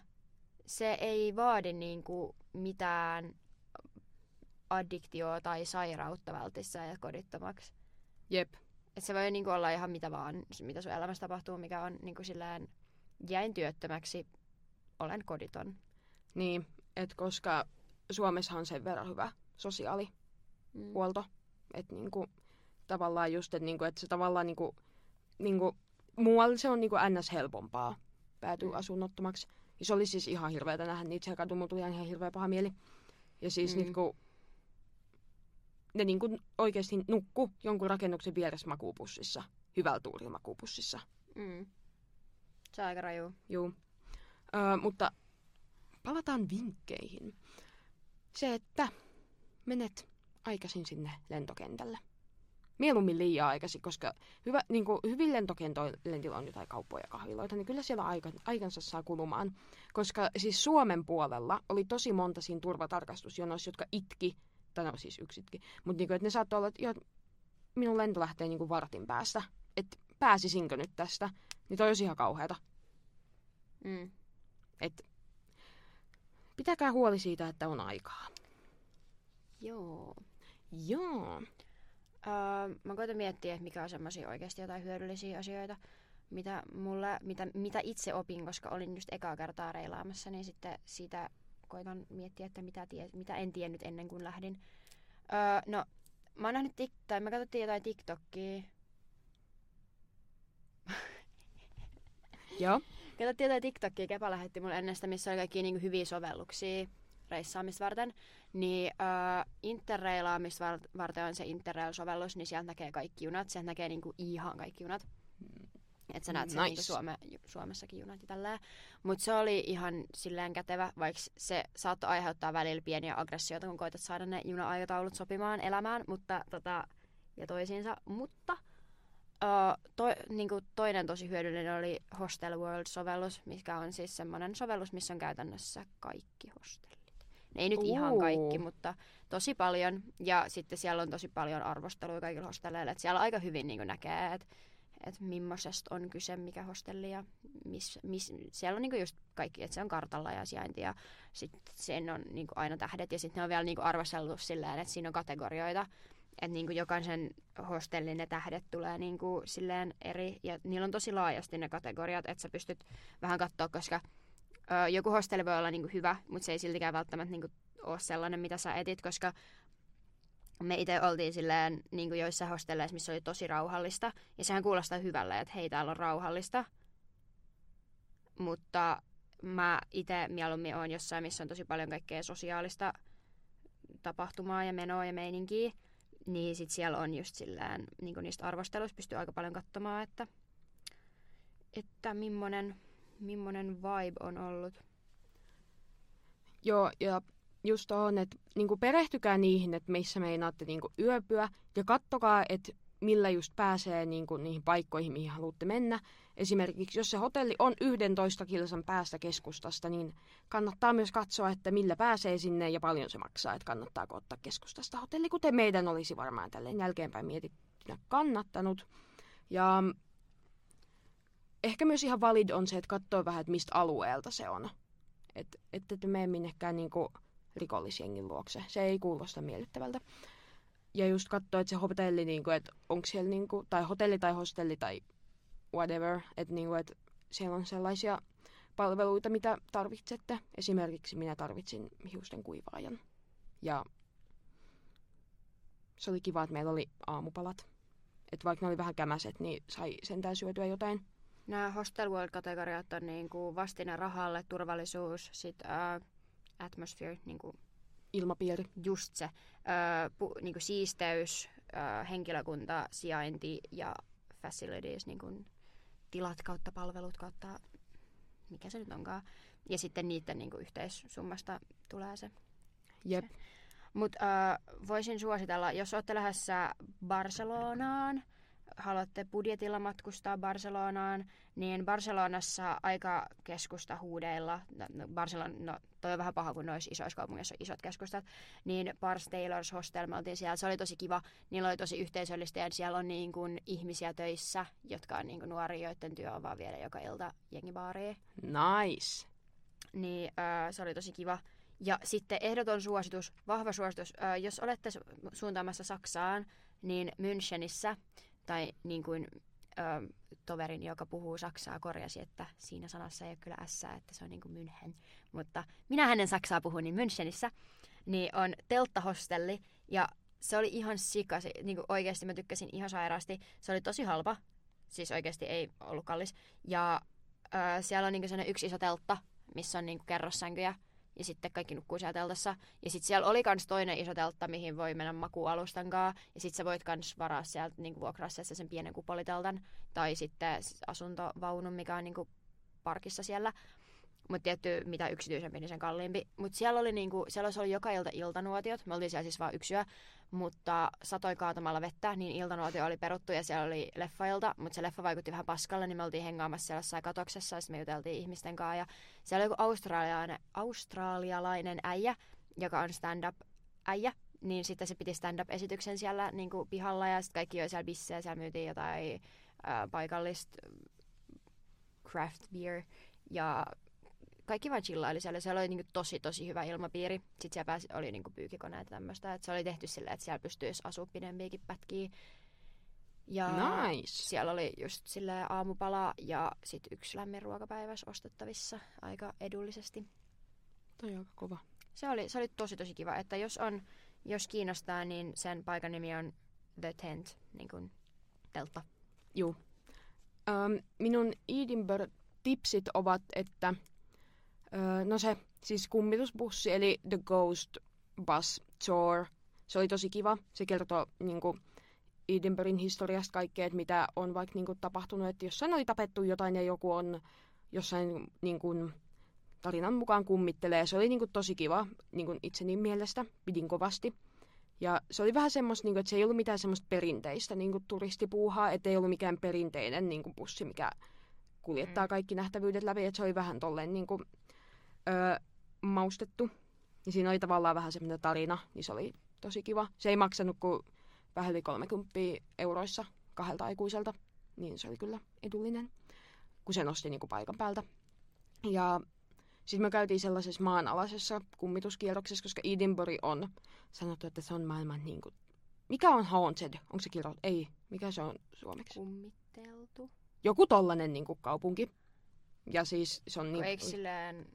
se ei vaadi niinku mitään addiktioa tai sairautta vältissä ja kodittomaksi. Jep. Et se voi niinku olla ihan mitä vaan, mitä sun elämässä tapahtuu, mikä on niinku silleen, jäin työttömäksi, olen koditon. Niin, että koska Suomessa on sen verran hyvä sosiaalihuolto, Mm. että niinku, tavallaan just, että niinku, et se tavallaan niinku, niinku, muualla se on niinku ns. helpompaa päätyä Mm. asunnottomaksi. Ja se oli siis ihan hirveätä nähdä niitä siellä kadulla, mulla tuli ihan hirveä paha mieli. Ja siis Mm. niinku, ne niinku oikeasti nukku jonkun rakennuksen vieressä makuupussissa, hyvällä tuurilla makuupussissa. Mm. Se on aika raju. Juu. Öö, mutta palataan vinkkeihin. Se, että menet aikaisin sinne lentokentälle. Mieluummin liian aikaisin, koska hyvä, niin kuin hyvin lentokentoilla on jotain kauppoja ja kahviloita, niin kyllä siellä aika, aikansa saa kulumaan. Koska siis Suomen puolella oli tosi monta siinä turvatarkastusjonoissa, jotka itki, tai no siis yksi itki, mutta niin kuin, että ne saattoi olla, että joo, minun lento lähtee niin kuin vartin päästä, että pääsisinkö nyt tästä, niin toi olisi ihan kauheata. Mm. Et pitäkää huoli siitä, että on aikaa. Joo. Joo. Öö, mä koitan miettiä, että mikä on semmoisia oikeasti jotain hyödyllisiä asioita, mitä, mulle, mitä, mitä itse opin, koska olin just ekaa kertaa reilaamassa, niin sitten siitä koitan miettiä, että mitä, tie, mitä en tiennyt ennen kuin lähdin. Öö, no, mä oon nähnyt, tik- tai me katsottiin jotain TikTokia. Joo. Katsottiin jotain TikTokia, Kepa lähetti mulle ennen sitä, missä oli kaikki niin hyviä sovelluksia reissaamista varten. Niin äh, interreilaamista var- varten on se Interrail-sovellus, niin sieltä näkee kaikki junat. Sieltä näkee niinku ihan kaikki junat. Että sä näet nice. Nice. niinku Suome, Suomessakin junat ja tälleen. Mutta se oli ihan silleen kätevä, vaikka se saattoi aiheuttaa välillä pieniä aggressioita, kun koitat saada ne juna-aikataulut sopimaan elämään mutta, tota, ja toisiinsa. Mutta Uh, to, niinku toinen tosi hyödyllinen oli Hostel World-sovellus, mikä on siis semmoinen sovellus, missä on käytännössä kaikki hostellit. Ei nyt ihan Uu. kaikki, mutta tosi paljon. Ja sitten siellä on tosi paljon arvostelua kaikilla hostelleilla. Et siellä aika hyvin niinku näkee, että et millaisesta on kyse, mikä hostelli ja miss, miss, siellä on niinku just kaikki, että se on kartalla ja sijainti ja sitten sen on niinku aina tähdet ja sitten ne on vielä niinku arvosteltu silleen, että siinä on kategorioita, että niinku jokaisen hostellin ne tähdet tulee niinku silleen eri, ja niillä on tosi laajasti ne kategoriat, että sä pystyt vähän katsoa, koska joku hostelli voi olla niinku hyvä, mutta se ei siltikään välttämättä niinku ole sellainen, mitä sä etit, koska me itse oltiin silleen niinku joissain hostelleissa, missä oli tosi rauhallista, ja sehän kuulostaa hyvälle, että hei, täällä on rauhallista, mutta mä itse mieluummin oon jossain, missä on tosi paljon kaikkea sosiaalista tapahtumaa ja menoa ja meininkiä, niin sit siellä on just silleen, niin niistä arvosteluista pystyy aika paljon katsomaan, että, että millainen, millainen vibe on ollut. Joo, ja just tuohon, että niinku perehtykää niihin, että missä meinaatte niinku yöpyä, ja kattokaa, että millä just pääsee niinku niihin paikkoihin, mihin haluatte mennä. Esimerkiksi jos se hotelli on 11 kilsan päästä keskustasta, niin kannattaa myös katsoa, että millä pääsee sinne ja paljon se maksaa, että kannattaako ottaa keskustasta hotelli, kuten meidän olisi varmaan tälleen jälkeenpäin mietittynä kannattanut. Ja ehkä myös ihan valid on se, että katsoo vähän, että mistä alueelta se on. Että et, et mene minnekään niinku rikollisjengin luokse. Se ei kuulosta miellyttävältä. Ja just katsoa, että se hotelli, niinku, että onko siellä, niinku, tai hotelli tai hostelli tai whatever, että niinku, et siellä on sellaisia palveluita, mitä tarvitsette. Esimerkiksi minä tarvitsin hiusten kuivaajan. Ja se oli kiva, että meillä oli aamupalat. Että vaikka ne oli vähän kämäset, niin sai sentään syötyä jotain. Nämä Hostel World-kategoriat on niinku vastine rahalle, turvallisuus, sit uh, atmosphere, niinku Ilmapiiri. just se, uh, pu, niinku siisteys, uh, henkilökunta, sijainti ja facilities, niinku tilat kautta palvelut kautta, mikä se nyt onkaan. Ja sitten niiden niinku yhteissummasta tulee se. Jep. Mutta uh, voisin suositella, jos olette lähdössä Barcelonaan, haluatte budjetilla matkustaa Barcelonaan, niin Barcelonassa aika keskusta huudeilla, no, no Barcelona, no toi on vähän paha, kun noissa isoissa kaupungeissa on isot keskustat, niin Pars Taylor's Hostel, me oltiin siellä, se oli tosi kiva, niillä oli tosi yhteisöllistä ja siellä on niin kuin ihmisiä töissä, jotka on niin kuin nuoria, joiden työ on vaan viedä joka ilta jengibaariin. Nice. Niin äh, se oli tosi kiva. Ja sitten ehdoton suositus, vahva suositus, äh, jos olette su- suuntaamassa Saksaan, niin Münchenissä, tai niin kuin äh, toverin, joka puhuu Saksaa, korjasi, että siinä sanassa ei ole kyllä S, että se on niin kuin München. Mutta minä hänen Saksaa puhun, niin Münchenissä, niin on telttahostelli, ja se oli ihan sikasi, niin kuin oikeasti mä tykkäsin ihan sairaasti. Se oli tosi halpa, siis oikeasti ei ollut kallis. Ja äh, siellä on niin kuin yksi iso teltta, missä on niin kuin kerrossänkyjä, ja sitten kaikki nukkuu siellä teltassa. Ja sitten siellä oli kans toinen iso teltta, mihin voi mennä makualustan kanssa. Ja sitten sä voit kans varaa sieltä niin vuokraa sen pienen kupoliteltan. Tai sitten asuntovaunun, mikä on niin parkissa siellä. Mutta tietty, mitä yksityisempi, niin sen kalliimpi. Mutta siellä oli niinku, siellä ollut joka ilta iltanuotiot. Me oltiin siellä siis vain yksi yö. Mutta satoi kaatamalla vettä, niin iltanuotio oli peruttu ja siellä oli leffailta. Mutta se leffa vaikutti vähän paskalle, niin me oltiin hengaamassa siellä jossain katoksessa. Ja me juteltiin ihmisten kanssa. Ja siellä oli joku australialainen, australialainen äijä, joka on stand-up äijä. Niin sitten se piti stand-up-esityksen siellä niin kuin pihalla ja sitten kaikki joi siellä bissejä. Siellä myytiin jotain ää, paikallista craft beer ja kaikki vaan chillaili siellä. Siellä oli niinku tosi, tosi hyvä ilmapiiri. Sitten siellä pääsi, oli niinku pyykikoneet ja tämmöistä. Se oli tehty silleen, että siellä pystyisi asua pidempiäkin pätkiä. Ja Nice. siellä oli just sille aamupala ja sit yksi lämmin ruokapäivässä ostettavissa aika edullisesti. Toi on aika kova. Se oli, se oli tosi tosi kiva, että jos on, jos kiinnostaa, niin sen paikan nimi on The Tent, niin kuin teltta. Juu. Öm, minun Edinburgh-tipsit ovat, että öö, no se siis kummitusbussi, eli The Ghost Bus Tour. Se oli tosi kiva. Se kertoo niinku, Edinburghin historiasta kaikkea, että mitä on vaikka niinku, tapahtunut. Että jossain oli tapettu jotain ja joku on jossain niinku, tarinan mukaan kummittelee. Se oli niinku, tosi kiva niinku, itseni mielestä. Pidin kovasti. Ja se oli vähän semmoista, niinku, että se ei ollut mitään semmoista perinteistä niinku, turistipuuhaa, että ei ollut mikään perinteinen niinku, bussi, mikä kuljettaa Mm. kaikki nähtävyydet läpi. Että se oli vähän tolleen niinku, öö, maustettu. Ja siinä oli tavallaan vähän semmoinen tarina, niin se oli tosi kiva. Se ei maksanut kuin vähän yli 30 euroissa kahdelta aikuiselta, niin se oli kyllä edullinen, kun se nosti niinku paikan päältä. Ja sitten me käytiin sellaisessa maanalaisessa kummituskierroksessa, koska Edinburgh on sanottu, että se on maailman niinku... Mikä on haunted? Onko se kirjo? Ei. Mikä se on suomeksi? Kummitteltu. Joku tollanen niinku kaupunki. Ja siis se on Niin. niin... Eikö silleen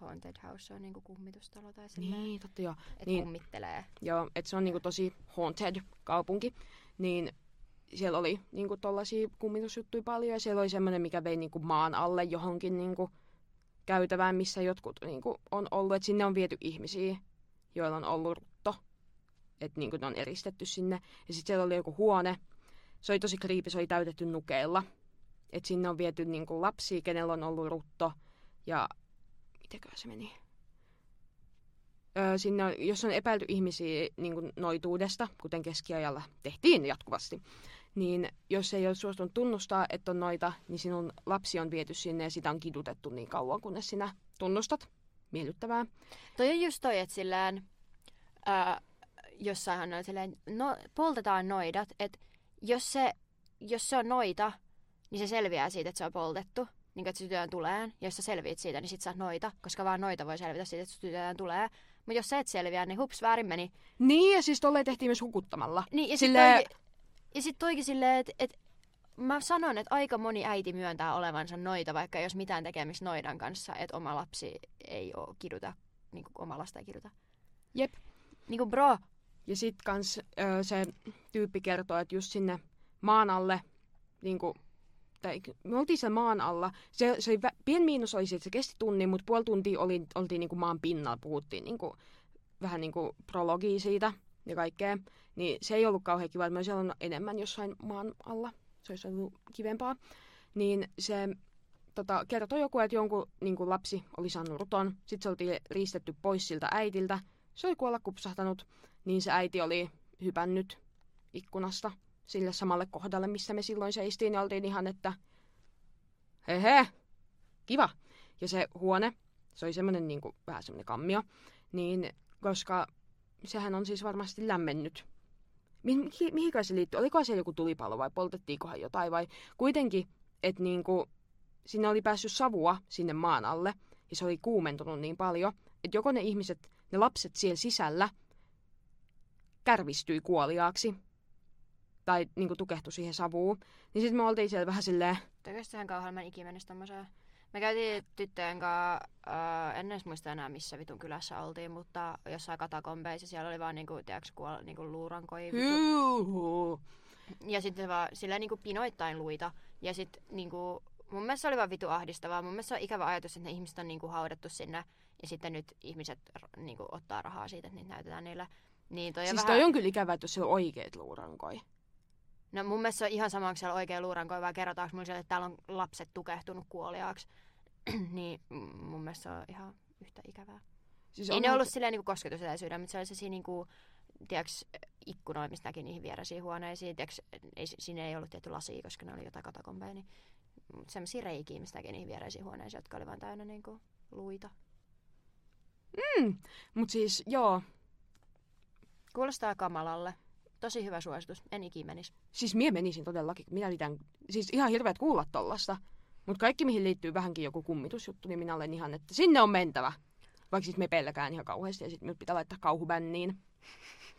Haunted House on niinku kummitustalo tai silleen, Niin, totta joo. että niin. kummittelee. Joo, että se on niinku tosi haunted kaupunki, niin siellä oli niinku tollasia kummitusjuttuja paljon ja siellä oli semmoinen, mikä vei niinku maan alle johonkin niinku käytävään, missä jotkut niinku on ollut, että sinne on viety ihmisiä, joilla on ollut rutto, että niinku ne on eristetty sinne. Ja sitten siellä oli joku huone, se oli tosi kriipi, se oli täytetty nukeilla, että sinne on viety niinku lapsia, kenellä on ollut rutto ja mitäkö se meni? Öö, sinne, on- jos on epäilty ihmisiä niin kuin noituudesta, kuten keskiajalla tehtiin jatkuvasti, niin jos ei ole suostunut tunnustaa, että on noita, niin sinun lapsi on viety sinne ja sitä on kidutettu niin kauan, kunnes sinä tunnustat. Miellyttävää. Toi on just toi, että silleen, ää, jossainhan on silleen, no, poltetaan noidat, että jos se, jos se on noita, niin se selviää siitä, että se on poltettu. Niin kuin, että se tytön tulee. Jos sä selviit siitä, niin sit sä noita, koska vaan noita voi selvitä siitä, että tytön tulee. Mutta jos sä et selviä, niin hups, väärin meni. Niin, ja siis tolleen tehtiin myös hukuttamalla. Niin, ja sitten toikin, ja sit toikin silleen, että et, mä sanon, että aika moni äiti myöntää olevansa noita, vaikka olisi mitään tekemistä noidan kanssa, että oma lapsi ei ole kiduta, niin kuin oma lasta ei kiduta. Jep. Niinku bro. Ja sit kans ö, se tyyppi kertoo, että just sinne maan alle, niinku, tai me oltiin siellä maan alla. Se, se oli, vä- pien miinus oli se, että se kesti tunnin, mutta puoli tuntia oli, oltiin niinku maan pinnalla, puhuttiin niinku, vähän niinku prologia siitä ja kaikkea. Niin se ei ollut kauhean kiva, että mä olisin ollut enemmän jossain maan alla. Se olisi ollut kivempaa. Niin se tota, kertoi joku, että jonkun niin kuin lapsi oli saanut ruton. Sitten se oltiin riistetty pois siltä äitiltä. Se oli kuolla kupsahtanut, niin se äiti oli hypännyt ikkunasta sille samalle kohdalle, missä me silloin seistiin. Ja oltiin ihan, että he he, kiva. Ja se huone, se oli semmoinen niin kuin, vähän semmoinen kammio, niin koska sehän on siis varmasti lämmennyt. Mihin, mihin se liittyy? Oliko siellä joku tulipalo vai poltettiinkohan jotain vai kuitenkin, että niinku, sinne oli päässyt savua sinne maan alle ja se oli kuumentunut niin paljon, että joko ne ihmiset, ne lapset siellä sisällä kärvistyi kuoliaaksi tai niinku tukehtui siihen savuun. Niin sitten me oltiin siellä vähän silleen, ihan kauhean mä ikinä menisi tommoseen. Me käytiin tyttöjen kanssa, äh, en edes muista enää missä vitun kylässä oltiin, mutta jossain katakombeissa siellä oli vaan niinku, tiedätkö, kuol, niinku luurankoi. Hyuhu. Ja sitten vaan silleen niinku pinoittain luita. Ja sitten niinku, mun mielestä se oli vaan vitu ahdistavaa. Mun mielestä se on ikävä ajatus, että ne ihmiset on niinku haudattu sinne. Ja sitten nyt ihmiset niinku, ottaa rahaa siitä, että niitä näytetään niille. Niin toi on Siis vähän... toi on kyllä ikävää, että jos on oikeet luurankoi. No mun mielestä se on ihan sama, onko siellä oikea luurankoi vai kerrotaanko mulle siellä, että täällä on lapset tukehtunut kuoliaaksi. niin mm, mun mielestä se on ihan yhtä ikävää. Siis Ei on ne ollut silleen niin kosketusetäisyydellä, mutta se oli sellaisia niinku, tiiäks, ikkunoita, mistä näki niihin vierasiin huoneisiin. Tiiäks, ei, siinä ei ollut tietty lasia, koska ne oli jotain katakombeja. Niin, mutta sellaisia reikiä, mistä näki niihin viereisiin huoneisiin, jotka oli vaan täynnä niinku, luita. Mm, mut siis joo, Kuulostaa kamalalle. Tosi hyvä suositus. En ikinä menisi. siis mie menisin todellakin. Minä litän, siis ihan hirveät kuulla tollasta. Mut kaikki mihin liittyy vähänkin joku kummitusjuttu, niin minä olen ihan, että sinne on mentävä. Vaikka siis me pelkään ihan kauheasti ja sitten minut pitää laittaa kauhubänniin.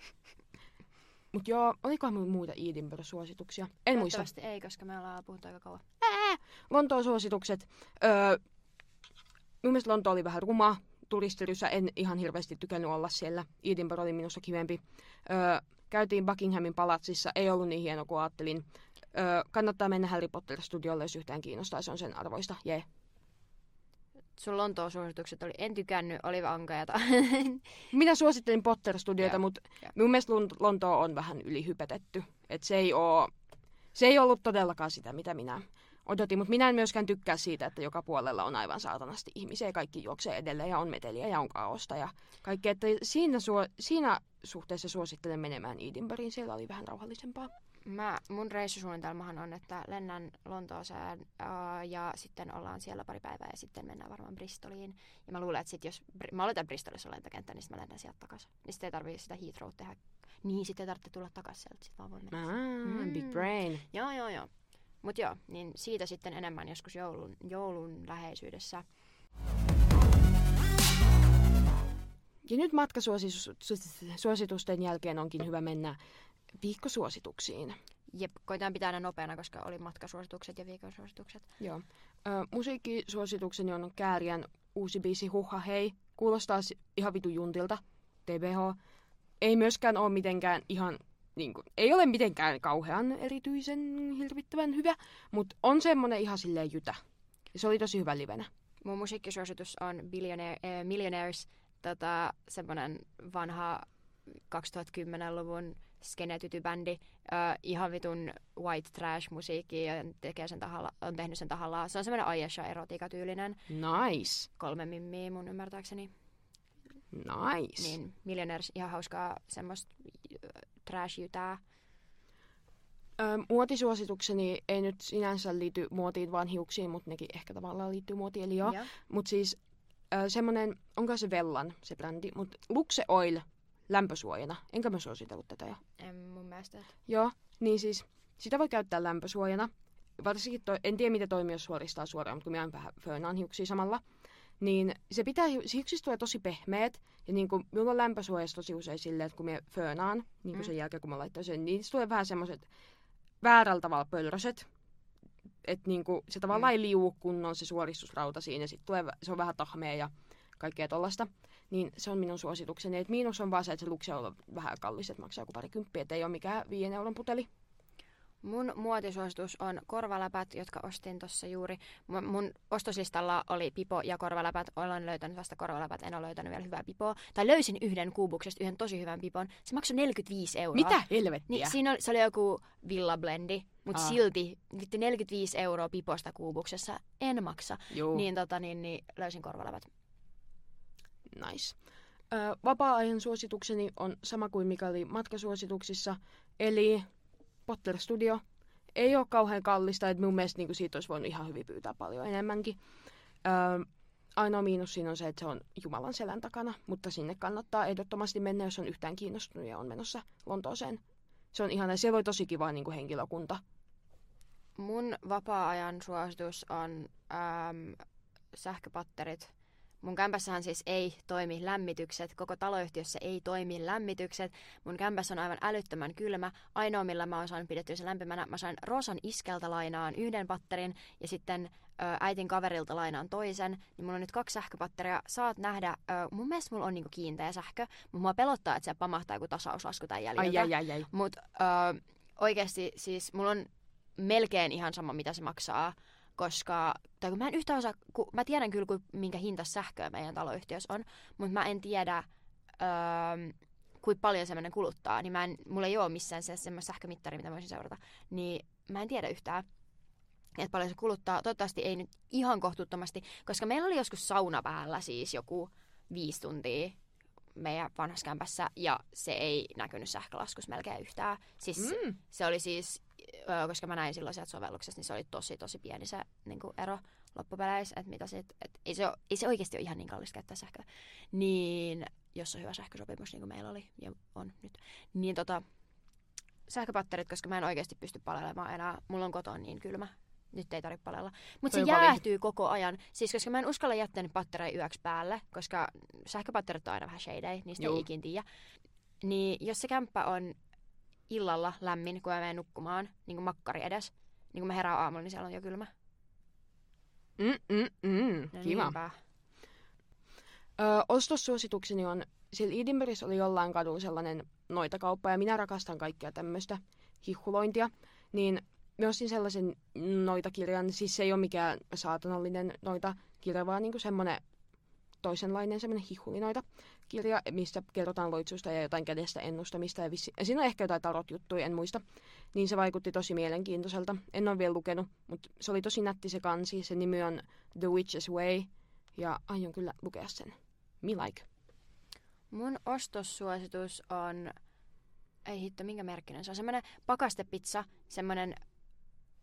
Mut joo, olikohan minulla muita Edinburgh-suosituksia? En muista. Ei, koska me ollaan puhuttu aika kauan. Ää, Lontoon suositukset. Öö, mun mielestä Lonto oli vähän ruma. Turistirysä en ihan hirveästi tykännyt olla siellä. Edinburgh oli minusta kivempi. Öö, käytiin Buckinghamin palatsissa. Ei ollut niin hieno kuin ajattelin. Öö, kannattaa mennä Harry Potter-studiolle, jos yhtään kiinnostaa. Se on sen arvoista. Jee. Sun Lontoon suositukset oli, en tykännyt, oli ankeata. Minä suosittelin Potter-studioita, mutta mun mielestä Lon- Lontoa on vähän ylihypetetty. Et se, ei oo, se ei ollut todellakaan sitä, mitä minä odotin. Mutta minä en myöskään tykkää siitä, että joka puolella on aivan saatanasti ihmisiä ja kaikki juoksee edelleen ja on meteliä ja on kaosta ja kaikki. Että siinä, suo, siinä suhteessa suosittelen menemään Edinburghiin. Siellä oli vähän rauhallisempaa. Mä, mun reissusuunnitelmahan on, että lennän Lontooseen uh, ja sitten ollaan siellä pari päivää ja sitten mennään varmaan Bristoliin. Ja mä luulen, että sit jos, mä oletan, että Bristolissa on lentokenttä, niin mä lennän sieltä takaisin. Niin sitten ei tarvii sitä Heathrow tehdä. Niin, sitten ei tarvitse tulla takaisin sieltä, sit vaan voi mennä. Ah, Mm. big brain. Joo, joo, joo. Mut joo, niin siitä sitten enemmän joskus joulun, joulun läheisyydessä. Ja nyt matkasuositusten jälkeen onkin hyvä mennä viikkosuosituksiin. Jep, koitaan pitää ne nopeana, koska oli matkasuositukset ja viikon suositukset. Joo. Ö, musiikkisuositukseni on Kääriän uusi biisi Huha Hei. Kuulostaa ihan vitu juntilta. TBH. Ei myöskään ole mitenkään ihan, niin kuin, ei ole mitenkään kauhean erityisen hirvittävän hyvä, mutta on semmonen ihan silleen jytä. Ja se oli tosi hyvä livenä. Mun musiikkisuositus on Billionaire, äh, Millionaires, tota, semmonen vanha 2010-luvun skenetytybändi. Äh, ihan vitun white trash musiikkia ja tekee sen tahalla, on tehnyt sen tahallaan. Se on semmoinen Ayesha erotiikatyylinen. Nice. Kolme mimmiä mun ymmärtääkseni. Nice. Niin Millionaires ihan hauskaa semmoista trash-jytää. Ö, muotisuositukseni ei nyt sinänsä liity muotiin, vaan hiuksiin, mutta nekin ehkä tavallaan liittyy muotiin. Eli joo. Mutta siis ö, semmonen, onko se Vellan se brändi, mutta Luxe Oil lämpösuojana. Enkä mä suositellut tätä jo. En mun mielestä. Joo, niin siis sitä voi käyttää lämpösuojana. Varsinkin, toi, en tiedä mitä toimii, jos suoristaa suoraan, mutta kun minä vähän föönaan hiuksia samalla. Niin se pitää, hi- hiuksista tulee tosi pehmeät. Ja niin kuin, minulla on lämpösuojassa tosi usein silleen, että kun minä föönaan, niin kuin Mm. sen jälkeen kun mä laitan sen, niin se tulee vähän semmoiset väärällä tavalla pölröset. Että niin kuin, se tavallaan Mm. ei liuu kunnon se suoristusrauta siinä. Sitten tulee, se on vähän tahmea ja kaikkea tollasta. Niin se on minun suositukseni. Et miinus on vaan se, että se lukse on vähän kallis, että maksaa joku pari kymppiä, että ei ole mikään viiden euron puteli. Mun muotisuositus on korvaläpät, jotka ostin tuossa juuri. Mun, mun ostoslistalla oli pipo ja korvaläpät. Olen löytänyt vasta korvaläpät, en ole löytänyt vielä hyvää pipoa. Tai löysin yhden kuubuksesta yhden tosi hyvän pipon. Se maksoi 45 euroa. Mitä helvettiä? Niin, siinä oli, se oli joku Villa Blendi, mutta silti vitti 45 euroa piposta kuubuksessa en maksa. Juu. Niin, tota, niin, niin löysin korvaläpät. Nice. Ö, vapaa-ajan suositukseni on sama kuin mikä oli matkasuosituksissa, eli Potter Studio. Ei ole kauhean kallista, että mun mielestä niin siitä olisi voinut ihan hyvin pyytää paljon enemmänkin. Ö, ainoa miinus siinä on se, että se on Jumalan selän takana, mutta sinne kannattaa ehdottomasti mennä, jos on yhtään kiinnostunut ja on menossa Lontooseen. Se on ihana. Siellä voi tosi kiva niin kuin henkilökunta. Mun vapaa-ajan suositus on äm, sähköpatterit. Mun kämpässähän siis ei toimi lämmitykset. Koko taloyhtiössä ei toimi lämmitykset. Mun kämpässä on aivan älyttömän kylmä. Ainoa, millä mä oon saanut pidettyä sen lämpimänä, mä sain Rosan iskeltä lainaan yhden patterin ja sitten ö, äitin kaverilta lainaan toisen. Niin mulla on nyt kaksi sähköpatteria. Saat nähdä, ö, mun mielestä mulla on niinku kiinteä sähkö, mutta mua pelottaa, että se pamahtaa joku tasauslasku tai jäljiltä. Ai, ai, ai, ai. Mutta ö, oikeasti siis mulla on melkein ihan sama, mitä se maksaa, koska, tai kun mä en yhtään osaa, kun, mä tiedän kyllä, kuin, minkä hinta sähköä meidän taloyhtiössä on, mutta mä en tiedä, öö, kuinka paljon semmoinen kuluttaa, niin mä en, mulla ei ole missään se semmoista sähkömittari, mitä mä voisin seurata, niin mä en tiedä yhtään, että paljon se kuluttaa. Toivottavasti ei nyt ihan kohtuuttomasti, koska meillä oli joskus sauna päällä siis joku viisi tuntia meidän vanhassa kämpässä, ja se ei näkynyt sähkölaskussa melkein yhtään. Siis Mm. se oli siis, koska mä näin silloin sieltä sovelluksesta, niin se oli tosi tosi pieni se niin kuin ero loppupeleissä, että mitä sit, et ei, se, ei se oikeasti ole ihan niin kallista käyttää sähköä. Niin, jos on hyvä sähkösopimus, niin kuin meillä oli ja on nyt, niin tota, sähköpatterit, koska mä en oikeasti pysty palelemaan enää. Mulla on kotona niin kylmä. Nyt ei tarvitse palella. Mutta se jäähtyy koko ajan. Siis koska mä en uskalla jättää niitä pattereja yöksi päälle, koska sähköpatterit on aina vähän shadei, niistä Juu. ei ikin tiedä. Niin jos se kämppä on illalla lämmin, kun mä menen nukkumaan, niin kuin makkari edes, niin kun mä herään aamulla, niin siellä on jo kylmä. Mm, mm, mm. No Kiva. niinpä. Ö, ostossuositukseni on, siellä Edinburghissa oli jollain kadulla sellainen noitakauppa, ja minä rakastan kaikkea tämmöistä hihulointia, niin mä ostin sellaisen noitakirjan, siis se ei ole mikään saatanallinen noitakirja, vaan niinku semmoinen toisenlainen semmoinen hihulinoita kirja, mistä kerrotaan loitsusta ja jotain kädestä ennustamista. Ja vissi, ja siinä on ehkä jotain tarot-juttuja, en muista. Niin se vaikutti tosi mielenkiintoiselta. En ole vielä lukenut, mutta se oli tosi nätti se kansi. Se nimi on The Witch's Way. Ja aion kyllä lukea sen. Me like. Mun ostossuositus on, ei hitto, minkä merkkinen se on, semmoinen pakastepizza, semmoinen,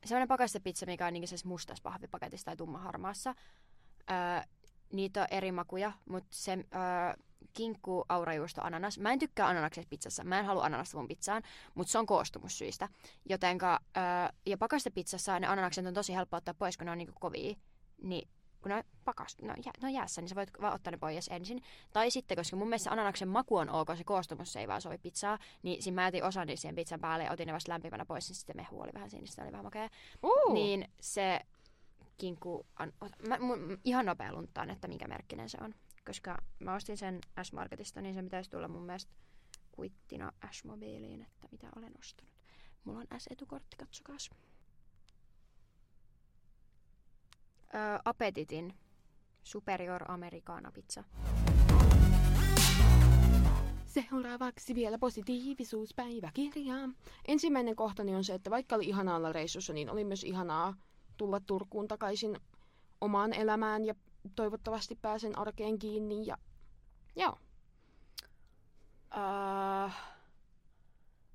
semmoinen pakastepizza, mikä on niin mustassa pahvipaketissa tai tummaharmaassa. Öö, niitä on eri makuja, mutta se öö, kinkku, aurajuusto, ananas. Mä en tykkää ananaksesta pizzassa. Mä en halua ananasta mun pizzaan, mutta se on koostumussyistä. Jotenka, öö, ja pakastepizzassa ne ananakset on tosi helppo ottaa pois, kun ne on niinku kovia. Niin kun ne on, pakast, ne on, jä, ne on jäässä, niin sä voit vaan ottaa ne pois ensin. Tai sitten, koska mun mielestä ananaksen maku on ok, se koostumus ei vaan sovi pizzaa, niin siinä mä jätin osan niistä siihen pizzan päälle ja otin ne vasta lämpimänä pois, niin sitten mehu oli vähän siinä, niin se oli vähän makea. Uh. Niin se kinkku, ota- mä, mun, ihan nopea lunttaan, että minkä merkkinen se on. Koska mä ostin sen S-Marketista, niin se pitäisi tulla mun mielestä kuittina S-mobiiliin, että mitä olen ostanut. Mulla on S-etukortti, katsokaas. Öö, Appetitin Superior Americana pizza. Seuraavaksi vielä positiivisuuspäiväkirjaa. Ensimmäinen kohtani on se, että vaikka oli ihanaa olla reissussa, niin oli myös ihanaa tulla Turkuun takaisin omaan elämään ja toivottavasti pääsen arkeen kiinni. Ja... Joo. Uh,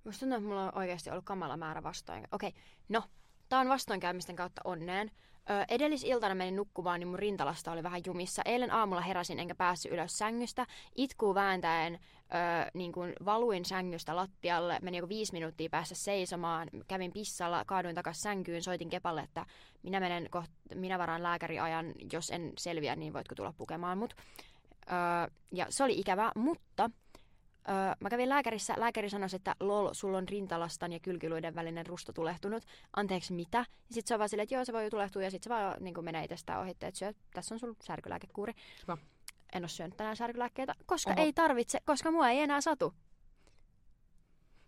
musta tuntuu, että mulla on oikeasti ollut kamala määrä vastoin. Okei, okay. no, tää on vastoinkäymisten kautta onneen. Ö, edellisiltana menin nukkumaan, niin mun rintalasta oli vähän jumissa. Eilen aamulla heräsin enkä päässyt ylös sängystä. Itkuu vääntäen ö, niin kun valuin sängystä lattialle. Meni joku viisi minuuttia päästä seisomaan. Kävin pissalla, kaaduin takas sänkyyn, soitin Kepalle, että minä menen koht, minä varaan lääkäriajan. Jos en selviä, niin voitko tulla pukemaan mut. Ö, ja se oli ikävää, mutta Öö, mä kävin lääkärissä, lääkäri sanoi, että lol, sulla on rintalastan ja kylkiluiden välinen rusto tulehtunut. Anteeksi, mitä? Ja sitten se on vaan silleen, että joo, se voi tulehtua ja sitten se vaan niin menee itsestään ohi, että syö, tässä on sulla särkylääkekuuri. Kiva. En ole syönyt tänään särkylääkkeitä, koska Oho. ei tarvitse, koska mua ei enää satu.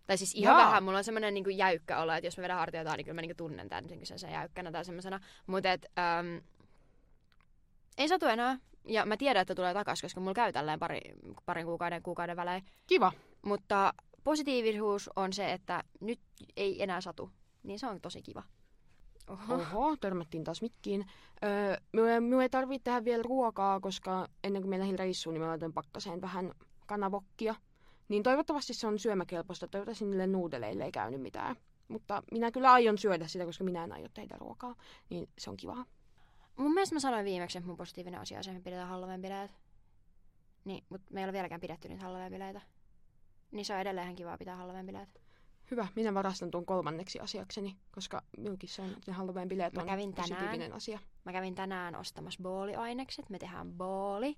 Tai siis ihan Jaa. vähän, mulla on semmoinen niinku jäykkä olo, että jos mä vedän hartioita, niin kyllä mä niinku tunnen tämän sen, sen jäykkänä tai semmoisena. Mutta et, äm, ei satu enää. Ja mä tiedän, että tulee takas, koska mulla käy tälleen pari, parin kuukauden, kuukauden välein. Kiva. Mutta positiivisuus on se, että nyt ei enää satu. Niin se on tosi kiva. Oho. Oho, törmättiin taas mikkiin. Öö, me, me ei tarvitse tehdä vielä ruokaa, koska ennen kuin me lähdin reissuun, niin mä laitoin pakkaseen vähän kanavokkia. Niin toivottavasti se on syömäkelpoista. Toivottavasti niille nuudeleille ei käynyt mitään. Mutta minä kyllä aion syödä sitä, koska minä en aio tehdä ruokaa. Niin se on kivaa. Mun mielestä mä sanoin viimeksi, että mun positiivinen asia on se, että me pidetään Halloween-bileet. Niin, mutta me ei ole vieläkään pidetty niitä Halloween-bileitä. Niin se on edelleen ihan kivaa pitää Halloween-bileet. Hyvä, minä varastan tuon kolmanneksi asiakseni, koska minunkin se on, ne Halloween-bileet Mä on kävin tänään. asia. Mä kävin tänään ostamassa booliainekset. Me tehdään booli.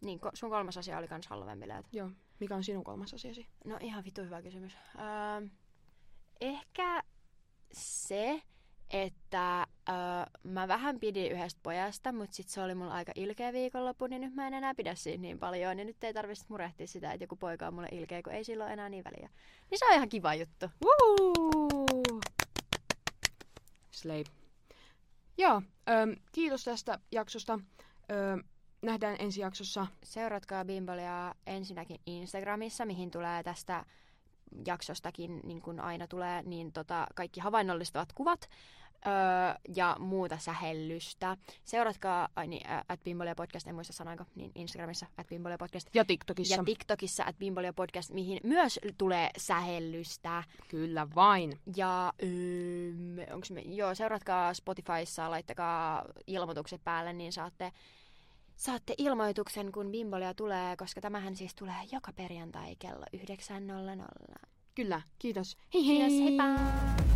Niin, sun kolmas asia oli kans Halloween-bileet. Joo, mikä on sinun kolmas asiasi? No ihan vittu hyvä kysymys. Öö, ehkä se, että öö, mä vähän pidin yhdestä pojasta, mutta sit se oli mulla aika ilkeä viikonloppu, niin nyt mä en enää pidä siitä niin paljon. Ja nyt ei tarvitse murehtia sitä, että joku poika on mulle ilkeä, kun ei silloin enää niin väliä. Niin se on ihan kiva juttu. Woo! Slay. Joo, ähm, kiitos tästä jaksosta. Ähm, nähdään ensi jaksossa. Seuratkaa Bimbolia ensinnäkin Instagramissa, mihin tulee tästä jaksostakin, niin kuin aina tulee, niin tota, kaikki havainnollistavat kuvat öö, ja muuta sähellystä. Seuratkaa ai niin, ä, at Bimbolia podcast, en muista sanoinko, niin Instagramissa at Bimbolia podcast. Ja TikTokissa. Ja TikTokissa at Bimbolia podcast, mihin myös tulee sähellystä. Kyllä vain. Ja öö, onks me, joo, seuratkaa Spotifyssa, laittakaa ilmoitukset päälle, niin saatte Saatte ilmoituksen, kun Bimbolia tulee, koska tämähän siis tulee joka perjantai kello 9.00. Kyllä, kiitos. Hei hei! Kiitos, heippa!